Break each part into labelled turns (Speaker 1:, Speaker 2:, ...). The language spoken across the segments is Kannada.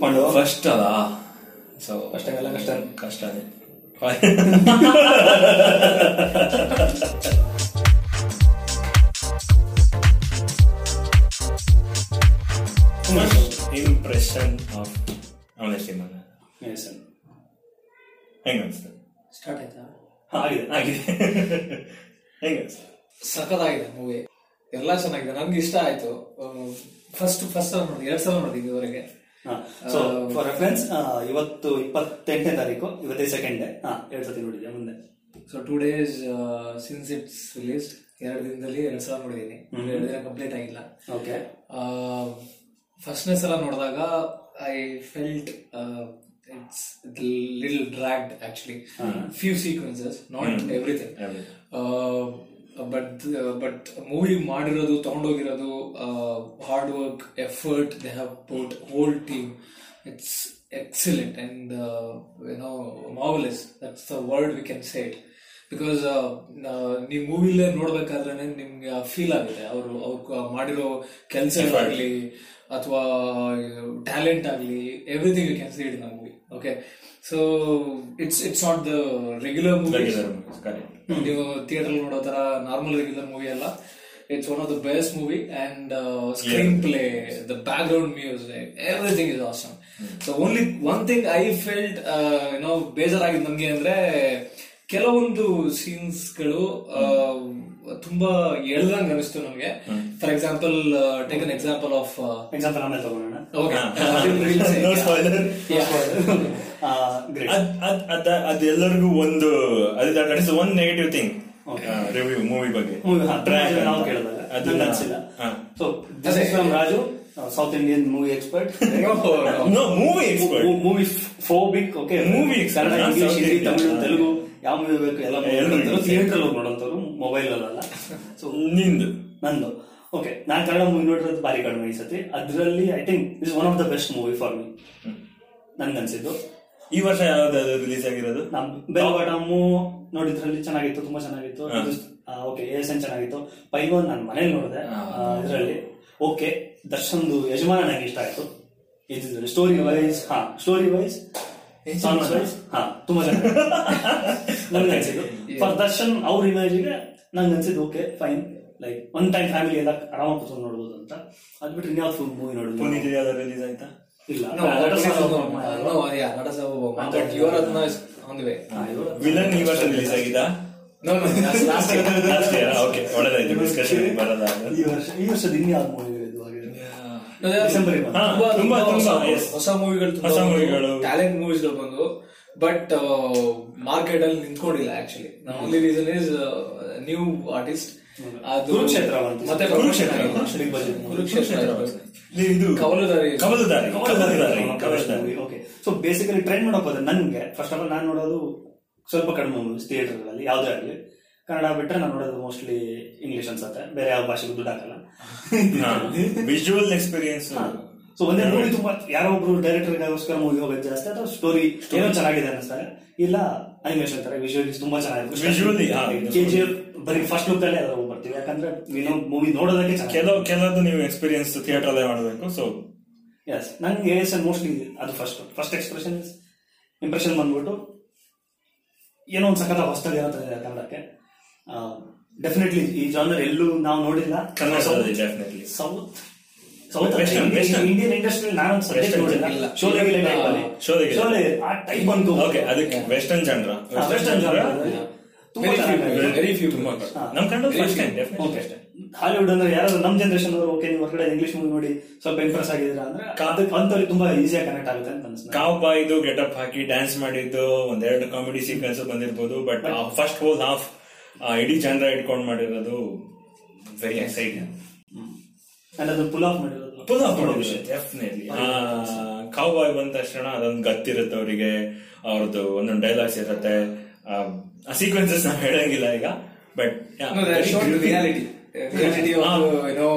Speaker 1: ಪಾಂಡು
Speaker 2: ಫಸ್ಟ್ ಅಲ್ಲ? ಸೊ
Speaker 1: ಫಸ್ಟ್ ಎಲ್ಲ ಕಷ್ಟ.
Speaker 2: ಕಷ್ಟನೇ ಇಂಪ್ರೆಷನ್ ಆಫ್ ಅವನ ಮೇಸನ್ ಹೆಂಗ ಅನ್ಸುತ್ತೆ?
Speaker 3: ಸ್ಟಾರ್ಟ್ ಆಯ್ತಾ?
Speaker 1: ಆಗಿದೆ
Speaker 2: ಆಗಿದೆ. ಹೆಂಗ ಸಖತ್
Speaker 3: ಸಖತ್ತಾಗಿದೆ ಮೂವಿ ಎಲ್ಲ ಚೆನ್ನಾಗಿದೆ. ನಮ್ಗೆ ಇಷ್ಟ ಆಯ್ತು. ಫಸ್ಟ್ ಫಸ್ಟ್ ನೋಡಿ ಎರಡ್ ಸಲ ನೋಡಿದ್ವಿ ಇದುವರೆಗೆ.
Speaker 1: ಸೊ ಫಾರ್ ರೆಫರೆನ್ಸ್ ಇವತ್ತು ಇಪ್ಪತ್ತೆಂಟನೇ ತಾರೀಕು ಇವತ್ತೇ ಸೆಕೆಂಡ್ ಡೇ ಎರಡ್ ಸತಿ ನೋಡಿದ್ಯಾ? ಮುಂದೆ.
Speaker 3: So two days since it's released ಎರಡು ದಿನದಲ್ಲಿ ಎರಡು ಸಲ ನೋಡಿದ್ದೀನಿ. ಎರಡು ದಿನ ಕಂಪ್ಲೀಟ್ ಆಗಿಲ್ಲ.
Speaker 1: ಓಕೆ
Speaker 3: ಫಸ್ಟ್ನೇ ಸಲ ನೋಡಿದಾಗ I felt it's lil dragged actually few sequences not everything but but movie ಮಾಡಿರೋದು ತಗೊಂಡೋಗಿರೋದು hard work effort they have put whole team it's excellent and ಏನೋ marvellous that's the word we can say it because ನೀವು ಮೂವಿಲೇ ನೋಡ್ಬೇಕಾದ್ರೆ ನಿಮ್ಗೆ ಫೀಲ್ ಆಗುತ್ತೆ. ಅವರು ಅವ್ರು ಮಾಡಿರೋ ಕೆಲಸ ಆಗಲಿ ಅಥವಾ ಟ್ಯಾಲೆಂಟ್ ಆಗಲಿ everything you can say it in movie okay so it's it's not the regular movie ನೀವು ಥಿಯೇಟರ್ ನೋಡೋ ತರ ನಾರ್ಮಲ್ ರೆಗ್ಯುಲರ್ ಮೂವಿ ಅಲ್ಲ it's one of the best movie and screenplay the background music everything is awesome so only one thing I felt ಏನೋ ಬೇಜಾರಾಗಿದ್ದು ನಮ್ಗೆ ಅಂದ್ರೆ ಕೆಲವೊಂದು ಸೀನ್ಸ್ಗಳು ಆ, ತುಂಬಾ ಎಳ್ದಂಗ್ ಅನಿಸ್ತು ನಮ್ಗೆ. For example take an example of
Speaker 1: example
Speaker 2: ಅದ್ ಎಲ್ಲರಿಗೂ ಅದೆಲ್ಲರಿಗೂ ಒಂದು ಅದು that is one negative thing review movie ಬಗ್ಗೆ.
Speaker 1: ನಾವು ಕೇಳಿದಾಗ
Speaker 2: ಅದನ್ನ-
Speaker 1: ಅನ್ಸಿಲ್ಲ. So this is from Raju south Indian movie expert
Speaker 2: movie movie expert.
Speaker 1: Movie phobic okay
Speaker 2: movie
Speaker 1: Kannada English Hindi Tamil Telugu ಯಾವ ಮೂವಿ ಬೇಕು ಎಲ್ಲ ಥಿಯೇಟರ್ ಹೋಗಿ ನೋಡೋಂಥವ್ರು ಮೊಬೈಲ್ ಅಲ್ಲ ಸೊ
Speaker 2: ನಿಂದು.
Speaker 1: ನಂದು. ಓಕೆ ನಾನ್ ಕನ್ನಡ ಮೂವಿ ನೋಡಿರೋದು ಬಾರಿ ಕಡಿಮೆ ಈ ಸತಿ. ಅದರಲ್ಲಿ I think is one of the best movie for me ನನ್ಗನ್ಸಿದ್ದು
Speaker 2: ಈ ವರ್ಷ ಯಾವ್ದಾದ್ರು ರಿಲೀಸ್ ಆಗಿರೋದು?
Speaker 1: ನಮ್ ಬೆಲ್ವಾಡಮು ನೋಡಿದ್ರಲ್ಲಿ ಚೆನ್ನಾಗಿತ್ತು ತುಂಬಾ ಚೆನ್ನಾಗಿತ್ತು. ಓಕೆ ಎಸ್ ಎನ್ ಚೆನ್ನಾಗಿತ್ತು. ಪೈಲ್ವಾನ್ ನಾನು ಮನೇಲಿ ನೋಡಿದೆ ಇದರಲ್ಲಿ. ಓಕೆ ದರ್ಶನ್ ಯಜಮಾನ ನನಗೆ ಇಷ್ಟ ಆಯ್ತು. ಇದ್ರಲ್ಲಿ ಸ್ಟೋರಿ ವೈಸ್ ಹಾ ಸ್ಟೋರಿ ವೈಸ್ ಸಾಂಗ್ಸ್ ವೈಸ್ ಹಾ ತುಂಬಾ ಚೆನ್ನಾಗಿ ನನ್ಗೆ ಅನ್ಸಿದ್ದು. ಫಾರ್ ದರ್ಶನ್ ಅವ್ರ ಇಮೇಜ್ಗೆ ನಂಗೆ ಅನ್ಸಿದ್ದು okay fine like one time family ಎಲ್ಲ ಆರಾಮ ಕೂತ್ಕೊಂಡು ನೋಡ್ಬೋದು ಅಂತ. ಅದ್ ಬಿಟ್ರೆ ಇನ್ಯಾವ್ದು ಫುಲ್ ಮೂವಿ ನೋಡಿದ್ರು
Speaker 2: ರಿಲೀಸ್ ಆಯ್ತಾ?
Speaker 1: ಇಲ್ಲ.
Speaker 2: ವಿಲನ್ ಈ ವರ್ಷ ರಿಲೀಸ್ ಆಗಿದಾ?
Speaker 3: No, no, that's last
Speaker 2: okay ಒಳ್ಳೆದಾಯ್ತು ಡಿಸ್ಕಷನ್ ಬರೋದ
Speaker 1: ಈ ವರ್ಷ ಈ ವರ್ಷದ ಇನ್ಯಾವ್ದು ಮೂವಿ ಇದು ಹಾಗೆ?
Speaker 3: No, there are
Speaker 1: ಡಿಸೆಂಬರ್ ಇವಾಗ.
Speaker 3: ತುಂಬಾ
Speaker 2: ತುಂಬಾ
Speaker 3: ಹೊಸ- ಮೂವಿಗಳು
Speaker 2: ಹೊಸ ಮೂವಿಗಳು.
Speaker 3: ಟ್ಯಾಲೆಂಟ್ ಮೂವೀಸ್ಗಳು ಬಂದು ಬಟ್ ಮಾರ್ಕೆಟ್ ಅಲ್ಲಿ ನಿಂತ್ಕೊಂಡಿಲ್ಲ actually only reason is new artist
Speaker 1: Kurukshetra
Speaker 3: ಮತ್ತೆ
Speaker 2: ಕುರುಕ್ಷೇತ್ರ.
Speaker 3: ಕುರುಕ್ಷೇತ್ರ.
Speaker 2: ಇದು
Speaker 3: Kavaludaari.
Speaker 2: Kavaludaari. Kavaludaari. Kavaludaari.
Speaker 1: Okay so basically trend ಮಾಡಕ್ ಹೋದ್ರೆ ನನ್ಗೆ ಫಸ್ಟ್ ಆಫ್ ಆಲ್ ನಾನು ನೋಡೋದು ಸ್ವಲ್ಪ ಕಡಿಮೆ ಮೂವೀಸ್ ಥಿಯೇಟರ್ಗಳಲ್ಲಿ ಯಾವುದೇ ಆಗಲಿ. ಕನ್ನಡ ಬಿಟ್ರೆ ನಾನು ನೋಡೋದು ಮೋಸ್ಟ್ಲಿ ಇಂಗ್ಲಿಷ್ ಅನ್ಸತ್ತೆ. ಬೇರೆ ಯಾವ ಭಾಷೆಗೂ ದುಡ್ಡು ಹಾಕಲ್ಲ.
Speaker 2: ವಿಜುವಲ್ ಎಕ್ಸ್ಪೀರಿಯನ್ಸ್
Speaker 1: ಸೊ ಒಂದೇ ಮೂವಿ ತುಂಬಾ ಯಾರೋ ಒಬ್ರು ಡೈರೆಕ್ಟರ್ಗೋಸ್ಕರ ಮೂವಿ ಹೋಗೋದು ಜಾಸ್ತಿ ಅಥವಾ ಸ್ಟೋರಿ ಏನೋ ಚೆನ್ನಾಗಿದೆ ಅನಿಸ್ತಾರೆ ಇಲ್ಲ ಅನಿಮೇಷನ್ ತರ ವಿಜುವಲಿ ತುಂಬಾ ಚೆನ್ನಾಗಿದೆ
Speaker 2: Visually, ಹಾ.
Speaker 1: ಕೆ ಜಿ ಎಫ್ ಬರೀ ಫಸ್ಟ್ ಲುಕ್ ಅಲ್ಲೇ ಬರ್ತೀವಿ ಯಾಕಂದ್ರೆ ಮೂವಿ ನೋಡೋದಕ್ಕೆ
Speaker 2: ಕೆಲವು ಕೆಲವೊಂದು ನೀವು ಎಕ್ಸ್ಪೀರಿಯನ್ಸ್ ಥಿಯೇಟರ್ ಅಲ್ಲೇ ಮಾಡಬೇಕು ಸೊ
Speaker 1: ಎಸ್ ನಂಗೆ ಎಸ್ ಮೋಸ್ಟ್ಲಿ ಅದು ಫಸ್ಟ್ ಫಸ್ಟ್ ಎಕ್ಸ್ಪ್ರೆಷನ್ ಇಂಪ್ರೆಷನ್ ಬಂದ್ಬಿಟ್ಟು ಏನೋ ಒಂದು ಸಖತ ಹೊಸ್ತಾಗಿ ಇರುತ್ತೆ ಕನ್ನಡಕ್ಕೆ. ಡೆಫಿನೆಟ್ಲಿ ಈ ಜಾನರ್ ಎಲ್ಲೂ ನಾವು ನೋಡಿಲ್ಲ.
Speaker 2: Definitely
Speaker 1: south south. Indian industry ನಾನು
Speaker 2: Western
Speaker 1: ನೋಡಿಲ್ಲ. ಶೋಲೆ
Speaker 2: ಶೋಲೆ
Speaker 1: ಆ ಟೈಪ್ ಬಂತು.
Speaker 2: ಓಕೆ ಅದಕ್ಕೆ ವೆಸ್ಟರ್ನ್ ಜನರ
Speaker 1: ವೆಸ್ಟರ್ನ್ ಜಾನರ್ ಹಾಲಿವುಡ್ ಅಂದ್ರೆ ಯಾರಾದ್ರೂ ನಮ್ ಜನರೇಷನ್ ಅವರು ಓಕೆ ನೀವು ಹೊರಗಡೆ ಇಂಗ್ಲಿಷ್ ಮೂವಿ ನೋಡಿ ಸ್ವಲ್ಪ ಇಂಪ್ರೆಸ್ ಆಗಿದ್ರ ಅಂದ್ರೆ ಅಂತವ್ರಿಗೆ ತುಂಬಾ ಈಸಿಯಾಗಿ ಕನೆಕ್ಟ್ ಆಗುತ್ತೆ ಅಂತ ಅನ್ಸುತ್ತೆ.
Speaker 2: ಕಾವ್ ಬಾಯ್ದು ಅಪ್ ಹಾಕಿ ಡ್ಯಾನ್ಸ್ ಮಾಡಿದ್ದು ಒಂದೆರಡು ಕಾಮಿಡಿ ಸೀಕ್ವೆನ್ಸ್ ಬಂದಿರ್ಬೋದು ಬಟ್ ಫಸ್ಟ್ ಹೋಲ್ ಹಾಫ್ ಇಡೀ ಜನರ ಇಟ್ಕೊಂಡು ಮಾಡಿರೋದು ವೆರಿ ಎಕ್ಸೈಟಿಂಗ್
Speaker 1: ಅಂಡ್ ಅದು ಪುಲ್ ಆಫ್ ಮಾಡಿರೋದು.
Speaker 2: Pull off definitely cowboy ಬಂದ ತಕ್ಷಣ ಅದೊಂದು ಗತ್ತಿರುತ್ತೆ ಅವರಿಗೆ ಅವ್ರದ್ದು ಒಂದೊಂದು ಡೈಲಾಗ್ಸ್ ಇರುತ್ತೆ. ಸೀಕ್ವೆನ್ಸಸ್ ನಾನು ಹೇಳಂಗಿಲ್ಲ ಈಗ but
Speaker 3: No, they are shown the reality. Reality of, you know,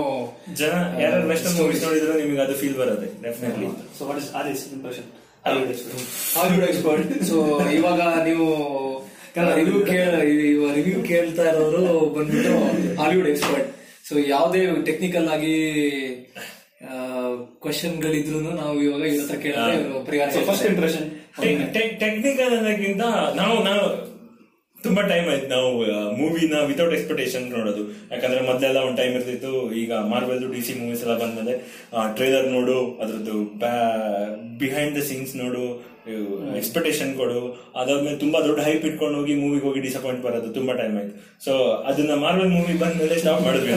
Speaker 2: ಜನ ಯಾರು ವೆಸ್ಟರ್ನ್ ಮೂವೀಸ್. ನೋಡಿದ್ರು ನಿಮಗೆ ಅದು ಫೀಲ್ ಬರುತ್ತೆ definitely
Speaker 1: so what is our is impression
Speaker 3: expert so ಇವಾಗ ನೀವು ರಿವ್ಯೂ ಕೇಳ ರಿವ್ಯೂ ಕೇಳ್ತಾ ಇರೋರು ಬಂದ್ಬಿಟ್ಟು ಹಾಲಿವುಡ್ ಎಕ್ಸ್ಪರ್ಟ್ ಸೊ ಯಾವುದೇ ಟೆಕ್ನಿಕಲ್ ಆಗಿ ಕ್ವಶನ್ ಗಳಿದ್ರು ನಾವು ಇವಾಗ ಇವ್ರ ಹತ್ರ ಕೇಳಿದ್ರೆ ಪರಿಹಾರ
Speaker 1: ಫಸ್ಟ್ ಇಂಪ್ರೆಷನ್
Speaker 2: ಟೆಕ್ನಿಕಲ್ ಅನ್ನೋಕ್ಕಿಂತ ನಾವು ನಾವು ತುಂಬಾ ಟೈಮ್ ಆಯ್ತು. ನಾವು ಮೂವಿನ ವಿತೌಟ್ ಎಕ್ಸ್ಪೆಕ್ಟೇಷನ್ ನೋಡೋದು. ಯಾಕಂದ್ರೆ ಮೊದಲೆಲ್ಲ ಒಂದು ಟೈಮ್ ಇರ್ತಿತ್ತು. ಈಗ ಮಾರ್ವೆಲ್ ಡಿ ಸಿ ಮೂವೀಸ್ ಎಲ್ಲ ಬಂದ್ಮೇಲೆ ಟ್ರೇಲರ್ ನೋಡು ಅದ್ರದ್ದು ಬಿಹೈಂಡ್ ದ ಸೀನ್ಸ್ ನೋಡು ಎಕ್ಸ್ಪೆಕ್ಟೇಷನ್ ಕೊಡು. ಅದಾದ್ಮೇಲೆ ತುಂಬಾ ದೊಡ್ಡ ಹೈಪ್ ಇಟ್ಕೊಂಡು ಹೋಗಿ ಮೂವಿಗೆ ಹೋಗಿ ಡಿಸಪಾಯಿಂಟ್ ಬರೋದು ತುಂಬಾ ಟೈಮ್ ಆಯ್ತು. ಸೊ ಅದನ್ನ ಮಾರ್ವೆಲ್ ಮೂವಿ ಬಂದ್ಮೇಲೆ ಸ್ಟಾಪ್ ಮಾಡಿದ್ವಿ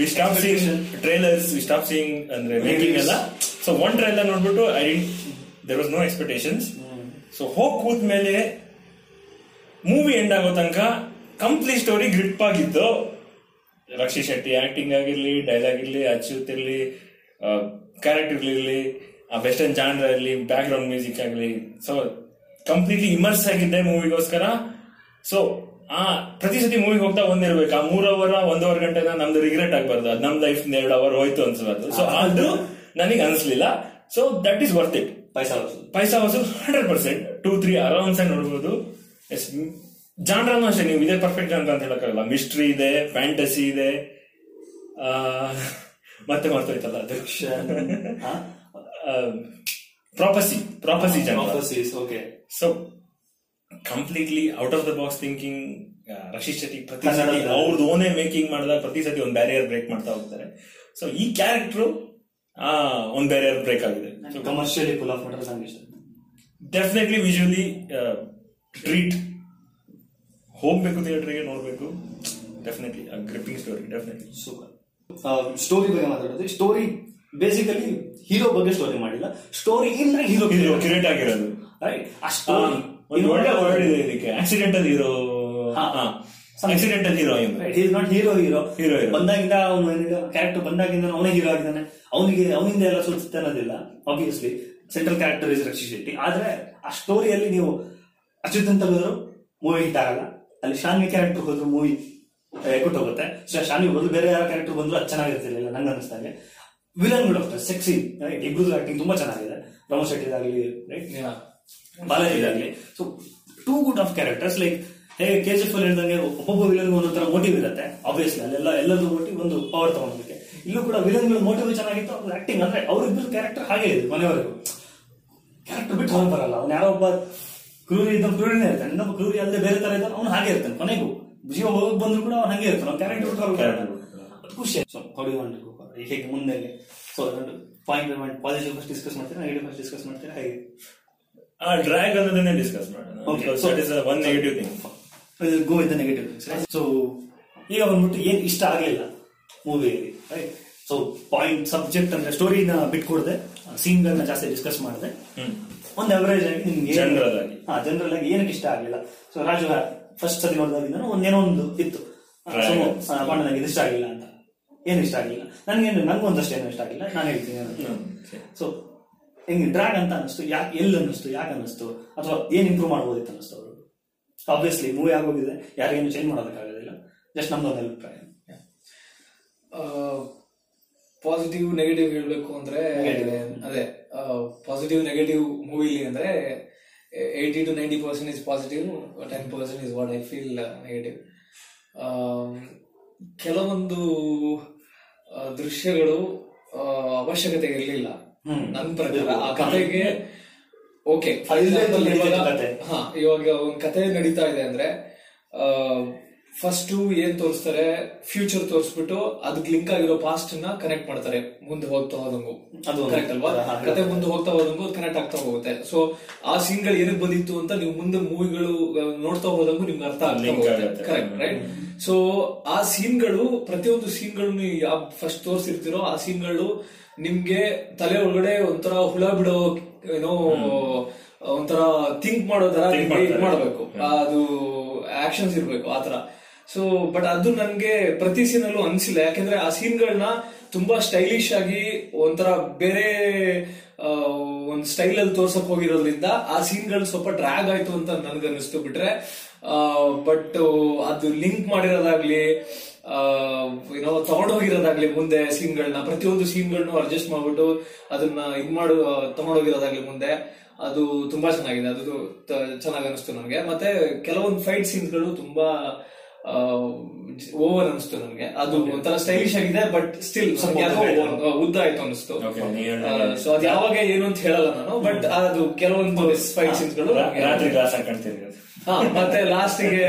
Speaker 2: we stop seen trailers we stop seen ಅಂದ್ರೆ ಮೇಕಿಂಗ್ ಎಲ್ಲ. ಸೊ ಒನ್ ಟ್ರೇಲರ್ ನೋಡ್ಬಿಟ್ಟು I there was no expectations so ಹೋಗಿ ಕೂತ್ ಮೇಲೆ ಮೂವಿ ಎಂಡ್ ಆಗೋ ತನಕ ಕಂಪ್ಲೀಟ್ ಸ್ಟೋರಿ ಗ್ರಿಪ್ ಆಗಿತ್ತು ರಕ್ಷಿ ಶೆಟ್ಟಿ ಆಕ್ಟಿಂಗ್ ಆಗಿರ್ಲಿ ಡೈಲಾಗ್ ಇರ್ಲಿ ಅಚ್ಯುತ್ ಇರ್ಲಿ ಕ್ಯಾರೆಕ್ಟರ್ ಇರ್ಲಿ ಆ ವೆಸ್ಟರ್ನ್ ಜಾನ್ರ ಇರಲಿ ಬ್ಯಾಕ್ ಗ್ರೌಂಡ್ ಮ್ಯೂಸಿಕ್ ಆಗಲಿ. ಸೊ ಕಂಪ್ಲೀಟ್ಲಿ ಇಮರ್ಸ್ ಆಗಿದ್ದೆ ಮೂವಿಗೋಸ್ಕರ ಸೊ ಆ ಪ್ರತಿ ಸತಿ ಮೂವಿಗೆ ಹೋಗ್ತಾ ಒಂದಿರ್ಬೇಕು. ಆ ಮೂರ್ ಅವರ್ ಒಂದೂವರೆ ಗಂಟೆನ ನಮ್ದು ರಿಗ್ರೆಟ್ ಆಗ್ಬಾರ್ದು. ಅದು ನಮ್ ಲೈಫ್ ಎರಡು ಅವರ್ ಹೋಯ್ತು ಅನ್ಸಬಾರ್ದು ಸೊ ಅದು ನನಗೆ ಅನ್ಸ್ಲಿಲ್ಲ. So that is worth it
Speaker 1: ಪೈಸಾ
Speaker 2: ಪೈಸಾ ವಾಸು ಹಂಡ್ರೆಡ್ ಪರ್ಸೆಂಟ್ ಟೂ ತ್ರೀ ಅರೌನ್ಸ್ ಆಗಿ ನೋಡ್ಬೋದು? ಎಸ್ ಜಾನ್ರನು ಅಷ್ಟೇ ನೀವು ಇದೇ ಪರ್ಫೆಕ್ಟ್ ಜಾನ್ರ ಅಂತ ಹೇಳಕ್ಕಾಗಲ್ಲ. ಮಿಸ್ಟ್ರಿ ಇದೆ ಫ್ಯಾಂಟಸಿ ಇದೆ. ಮತ್ತೆ ಮರ್ತೋಯ್ತಲ್ಲ ಅದು? Prophecy prophecy is
Speaker 1: okay
Speaker 2: so completely out of the box thinking Rashish Shetty ಪ್ರತಿ ಸತಿ ಅವ್ರದ್ದು ಓನೇ ಮೇಕಿಂಗ್ ಮಾಡಿದಾಗ ಪ್ರತಿ ಸತಿ ಒಂದು ಬ್ಯಾರಿಯರ್ ಬ್ರೇಕ್ ಮಾಡ್ತಾ ಹೋಗ್ತಾರೆ. ಸೊ ಈ ಕ್ಯಾರೆಕ್ಟರ್ ಆ ಒಂದು ಬ್ಯಾರಿಯರ್ ಬ್ರೇಕ್ ಆಗಿದೆ.
Speaker 1: ಕಮರ್ಷಿಯಲಿ ಫುಲ್ ಆಫ್ ಮಾಡಿದ್ರೆ ನಂಗೆ ಇಷ್ಟ.
Speaker 2: ಡೆಫಿನೆಟ್ಲಿ ವಿಜುವಲಿ ಟ್ರೀಟ್ ಹೋಗ್ಬೇಕು ಥಿಯೇಟ್ರಿಗೆ ನೋಡ್ಬೇಕು. Definitely gripping story definitely
Speaker 1: super story ಬಗ್ಗೆ ಮಾತಾಡೋದು. ಸ್ಟೋರಿ ಬೇಸಿಕಲಿ ಹೀರೋ ಬಗ್ಗೆ ಸ್ಟೋರಿ ಮಾಡಿಲ್ಲ. ಸ್ಟೋರಿ ಇಲ್ಲದ್ರೆ ಹೀರೋ
Speaker 2: ಹೀರೋ ಕ್ರಿಯೇಟ್ ಆಗಿರೋದು.
Speaker 1: ರೈಟ್ ಸ್ಟೋರಿ
Speaker 2: ಒಂದು ಒಳ್ಳೆ ವರ್ಡ್ ಇದೆ ಇದಕ್ಕೆ. ಆಕ್ಸಿಡೆಂಟಲ್ ಹೀರೋ
Speaker 1: ಹಾ.
Speaker 2: Accidental hero
Speaker 1: is not hero hero
Speaker 2: hero.
Speaker 1: ಬಂದಾಗಿಂದ ಅವನು ಕ್ಯಾರೆಕ್ಟರ್ ಬಂದಾಗಿಂದ ಅವನೇ ಹೀರೋ ಆಗಿದ್ದಾನೆ. ಅವನಿಗೆ ಅವನಿಂದ ಎಲ್ಲ ಸೂಚಿಸುತ್ತೆ ಅನ್ನೋದಿಲ್ಲ obviously central character is Rakshit Shetty ಆದ್ರೆ ಆ ಸ್ಟೋರಿಯಲ್ಲಿ ನೀವು ಅಚ್ಯುತ್ ಅಂತ ಹೋದ್ರು ಮೂವಿ ಹಿಟ್ ಆಗಲ್ಲ. ಅಲ್ಲಿ ಶಾನ್ವಿ ಕ್ಯಾರೆಕ್ಟರ್ ಹೋದ್ರು ಮೂವಿ ಎಕ್ಕುಟ್ ಹೋಗುತ್ತೆ. ಸೊ ಶಾನ್ವಿ ಬದಲು ಬೇರೆ ಯಾರ ಕ್ಯಾರೆಕ್ಟರ್ ಬಂದ್ರು ಅದು ಚೆನ್ನಾಗಿರ್ತಿರ್ಲಿಲ್ಲ ನಂಗೆ villain good after sexy right ಇಬ್ರದ್ದು acting ತುಂಬಾ ಚೆನ್ನಾಗಿದೆ. ರಮೇಶ್ ಶೆಟ್ಟಿದಾಗ್ಲಿ right ಬಾಲಾಜಿದಾಗ್ಲಿ. So two good of characters like ಹೇಗೆ ಕೆ ಜಿ ಎಫ್ ಅಲ್ಲಿ ಹೇಳಿದಂಗೆ ಒಬ್ಬೊಬ್ಬ ವಿಲನ್ ತರ ಮೋಟಿವ್ ಇರುತ್ತೆ. ಆಬ್ವಿಯಸ್ಲಿ ಅಲ್ಲೆಲ್ಲ ಎಲ್ಲದೂ ಮೋಟಿವ್ ಒಂದು ಪವರ್ ತಗೊಂಡೋದಕ್ಕೆ ಇಲ್ಲೂ ಕೂಡ ವಿಲನ್ಗಳು ಮೋಟಿವ್ ಚೆನ್ನಾಗಿತ್ತು ಅವ್ರ ಆಕ್ಟಿಂಗ್ ಅಂದ್ರೆ ಅವ್ರಿಬ್ಬರು ಕ್ಯಾರೆಕ್ಟರ್ ಹಾಗೆ ಇದೆ ಮನೆಯವರೆಗೂ. ಕ್ಯಾರೆಕ್ಟರ್ ಬಿಟ್ಟು ಹೊರಗೆ ಬರಲ್ಲ. ಅವ್ನು ಯಾರೋ ಒಬ್ಬ ಕ್ರೂರಿ ಇದ್ದ ಕ್ರೂರಿನೇ ಇರ್ತಾನೆ. ಇನ್ನೊಬ್ಬ ಕ್ರೂರಿ ಅಲ್ಲದೆ ಬೇರೆ ತರ ಇದ್ದಾನೆ ಅವ್ನು ಹಾಗೆ ಇರ್ತಾನೆ ಕೊನೆಗೂ. ಜೀವ ಹೋಗಕ್ ಬಂದ್ರು ಕೂಡ ಅವ್ನು ಹಂಗೆ ಇರ್ತಾನೆ. ಅವ್ನು ಕ್ಯಾರೆಕ್ಟರ್ ಬಿಟ್ಟು ಹೊರಗೆ ಬರಲ್ಲ. ಅದು ಖುಷಿ ಆಯ್ತು. ಹೊಡಿ ಈಗ ಹೇಗೆ ಮುಂದೆ so point positive first discuss ಮಾಡ್ತೀನಿ ನೆಗೆಟಿವ್ ಫಸ್ಟ್ ಡಿಸ್ಕಸ್ ಮಾಡ್ತೀನಿ ಹಾಗೆ?
Speaker 2: ಆ ಡ್ರ್ಯಾಗ್ ಅನ್ನೋದನ್ನೇ ಡಿಸ್ಕಸ್ ಮಾಡೋಣ.
Speaker 1: So
Speaker 2: is
Speaker 1: one
Speaker 2: negative is a in the.
Speaker 1: Go negative so ಈಗ ಬಂದ್ಬಿಟ್ಟು ಏನ್ ಇಷ್ಟ ಆಗಲಿಲ್ಲ ಮೂವಿಯಲ್ಲಿ ರೈಟ್ ಸೊ ಪಾಯಿಂಟ್ ಸಬ್ಜೆಕ್ಟ್ ಅಂದ್ರೆ ಸ್ಟೋರಿನ ಬಿಟ್ಕೊಡದೆ ಸೀನ್ಗಳನ್ನ ಜಾಸ್ತಿ ಡಿಸ್ಕಸ್ ಮಾಡಿದೆ. ಒಂದು ಅವರೇಜ್ ಆಗಿ ನಿಮ್ಗೆ
Speaker 2: ಜನರಲ್ ಆಗಿ.
Speaker 1: ಹಾ ಜನರಲ್ ಆಗಿ ಏನಕ್ಕೆ ಇಷ್ಟ ಆಗಲಿಲ್ಲ? ಸೊ ರಾಜು ಫಸ್ಟ್ ಸತಿ ನೋಡಿದಾಗಿಂದ ಒಂದೇನೋ ಒಂದು ಇತ್ತು. ಪಾಂಡ ನನಗೆ ಇದು ಇಷ್ಟ ಆಗಿಲ್ಲ ಅಂತ. ಏನು ಇಷ್ಟ ಆಗಿಲ್ಲ ನನಗೇನು ನಂಗೆ ಒಂದಷ್ಟು ಏನು ಇಷ್ಟ ಆಗಿಲ್ಲ ನಾನು ಹೇಳ್ತೀನಿ ಸೊ ಹೆಂಗೆ ಡ್ರಾಗ್ ಅಂತ ಅನಿಸ್ತು ಯಾಕೆ ಎಲ್ಲಿ ಅನ್ನಿಸ್ತು? ಯಾಕೆ ಅನ್ನಿಸ್ತು? ಅಥವಾ ಏನು ಇಂಪ್ರೂವ್ ಮಾಡ್ಬೋದಿತ್ತು ಅನ್ನಿಸ್ತು ಅವರು? ಆಬ್ವಿಯಸ್ಲಿ ಮೂವಿ ಆಗೋಗಿದೆ. ಯಾರಿಗೇನು ಚೇಂಜ್ ಮಾಡೋದಕ್ಕಾಗೋದಿಲ್ಲ. ಜಸ್ಟ್ ನಮ್ದು ಒಂದು ಅಭಿಪ್ರಾಯ
Speaker 3: ಪಾಸಿಟಿವ್ ನೆಗೆಟಿವ್ ಹೇಳಬೇಕು ಅಂದ್ರೆ. ಅದೇ ಪಾಸಿಟಿವ್ ನೆಗೆಟಿವ್ ಮೂವಿಲಿ ಅಂದ್ರೆ eighty to ninety percent is positive ten percent is what I feel negative ಕೆಲವೊಂದು ದೃಶ್ಯಗಳು ಅವಶ್ಯಕತೆ ಇರಲಿಲ್ಲ. ನನ್ನ ಪ್ರಕಾರ. ಆ ಕಥೆಗೆ ಓಕೆ ಇವಾಗ ಒಂದ್ ಕತೆ ನಡೀತಾ ಇದೆ ಅಂದ್ರೆ ಫಸ್ಟ್ ಏನ್ ತೋರಿಸ್ತಾರೆ ಫ್ಯೂಚರ್ ತೋರಿಸ್ಬಿಟ್ಟು ಅದಕ್ಕೆ ಲಿಂಕ್ ಆಗಿರೋ ಪಾಸ್ಟ್ನ ಕನೆಕ್ಟ್ ಮಾಡ್ತಾರೆ ಮುಂದೆ ಹೋಗ್ತಾ ಹೋದಂಗು.
Speaker 1: ಅದು
Speaker 3: ಕರೆಕ್ಟ್ ಅಲ್ವಾ. ಕತೆ ಮುಂದೆ ಹೋಗ್ತಾ ಹೋದಂಗು ಕನೆಕ್ಟ್ ಆಗ್ತಾ ಹೋಗುತ್ತೆ. ಸೊ ಆ ಸೀನ್ಗಳು ಏನಕ್ಕೆ ಬಂದಿತ್ತು ಅಂತ ನೀವು ಮುಂದೆ ಮೂವಿಗಳು ನೋಡ್ತಾ ಹೋದಂಗು ನಿಮ್ಗೆ ಅರ್ಥ
Speaker 2: ಆಗುತ್ತೆ.
Speaker 3: ಕರೆಕ್ಟ್ ರೈಟ್ ಸೊ ಆ ಸೀನ್ಗಳು ಪ್ರತಿಯೊಂದು ಸೀನ್ಗಳು ಯಾವ ಫಸ್ಟ್ ತೋರಿಸಿರ್ತೀರೋ ಆ ಸೀನ್ಗಳು ನಿಮ್ಗೆ ತಲೆ ಒಳಗಡೆ ಒಂಥರ ಹುಳ ಬಿಡೋ ಏನೋ ಒಂಥರ ಥಿಂಕ್ ಮಾಡೋ ತರ
Speaker 2: Think
Speaker 3: ನಿಮ್ಗೆ ಇದ್
Speaker 2: ಮಾಡ್ತಾರೆ.
Speaker 3: ಅದು ಆಕ್ಷನ್ಸ್ ಇರಬೇಕು ಆತರ ಸೊ ಬಟ್ ಅದು ನನ್ಗೆ ಪ್ರತಿ ಸೀನಲ್ಲೂ ಅನ್ಸಿಲ್ಲ. ಯಾಕಂದ್ರೆ ಆ ಸೀನ್ ಸೀನ್ಗಳನ್ನ ತುಂಬಾ ಸ್ಟೈಲಿಶ್ ಆಗಿ ಒಂಥರ ಬೇರೆ ಒಂದ್ ಸ್ಟೈಲ್ ಅಲ್ಲಿ ತೋರ್ಸಕ್ ಹೋಗಿರೋದ್ರಿಂದ ಆ ಸೀನ್ಗಳು ಸ್ವಲ್ಪ ಡ್ರ್ಯಾಗ್ ಆಯ್ತು ಅಂತ ನನ್ಗೆ ಅನಿಸ್ತು ಬಿಟ್ರೆ ಬಟ್ ಅದು ಲಿಂಕ್ ಮಾಡಿರೋದಾಗ್ಲಿ ಏನೋ ತಗೊಂಡೋಗಿರೋದಾಗ್ಲಿ ಮುಂದೆ ಸೀನ್ಗಳನ್ನ ಪ್ರತಿಯೊಂದು ಸೀನ್ಗಳನ್ನು ಅಡ್ಜಸ್ಟ್ ಮಾಡ್ಬಿಟ್ಟು ಅದನ್ನ ಇದ್ ಮಾಡು ತಗೊಂಡೋಗಿರೋದಾಗ್ಲಿ ಮುಂದೆ ಅದು ತುಂಬಾ ಚೆನ್ನಾಗಿದೆ. ಅದು ಚೆನ್ನಾಗಿ ಅನಿಸ್ತು ನನಗೆ. ಮತ್ತೆ ಕೆಲವೊಂದು ಫೈಟ್ ಸೀನ್ಗಳು ತುಂಬಾ ಓವರ್ ಅನಿಸ್ತು ನನಗೆ. ಅದು ಒಂಥರ ಸ್ಟೈಲಿಶ್ ಆಗಿದೆ ಬಟ್ ಸ್ಟಿಲ್
Speaker 1: ಉದ್ದ
Speaker 3: ಆಯ್ತು ಅನಿಸ್ತು. ಸೊ ಅದು ಯಾವಾಗ ಏನು ಅಂತ ಹೇಳಲ್ಲ ನಾನು ಬಟ್ ಅದು ಕೆಲವೊಂದು ಫೈಟ್ ಸೀನ್ಸ್ಗಳು
Speaker 2: ರಾ- ರಾತ್ರಿ ಗ್ಲಾಸ್
Speaker 3: ಹಾಕೊಂಡ್ತೀನಿ ಮತ್ತೆ ಲಾಸ್ಟ್ಗೆ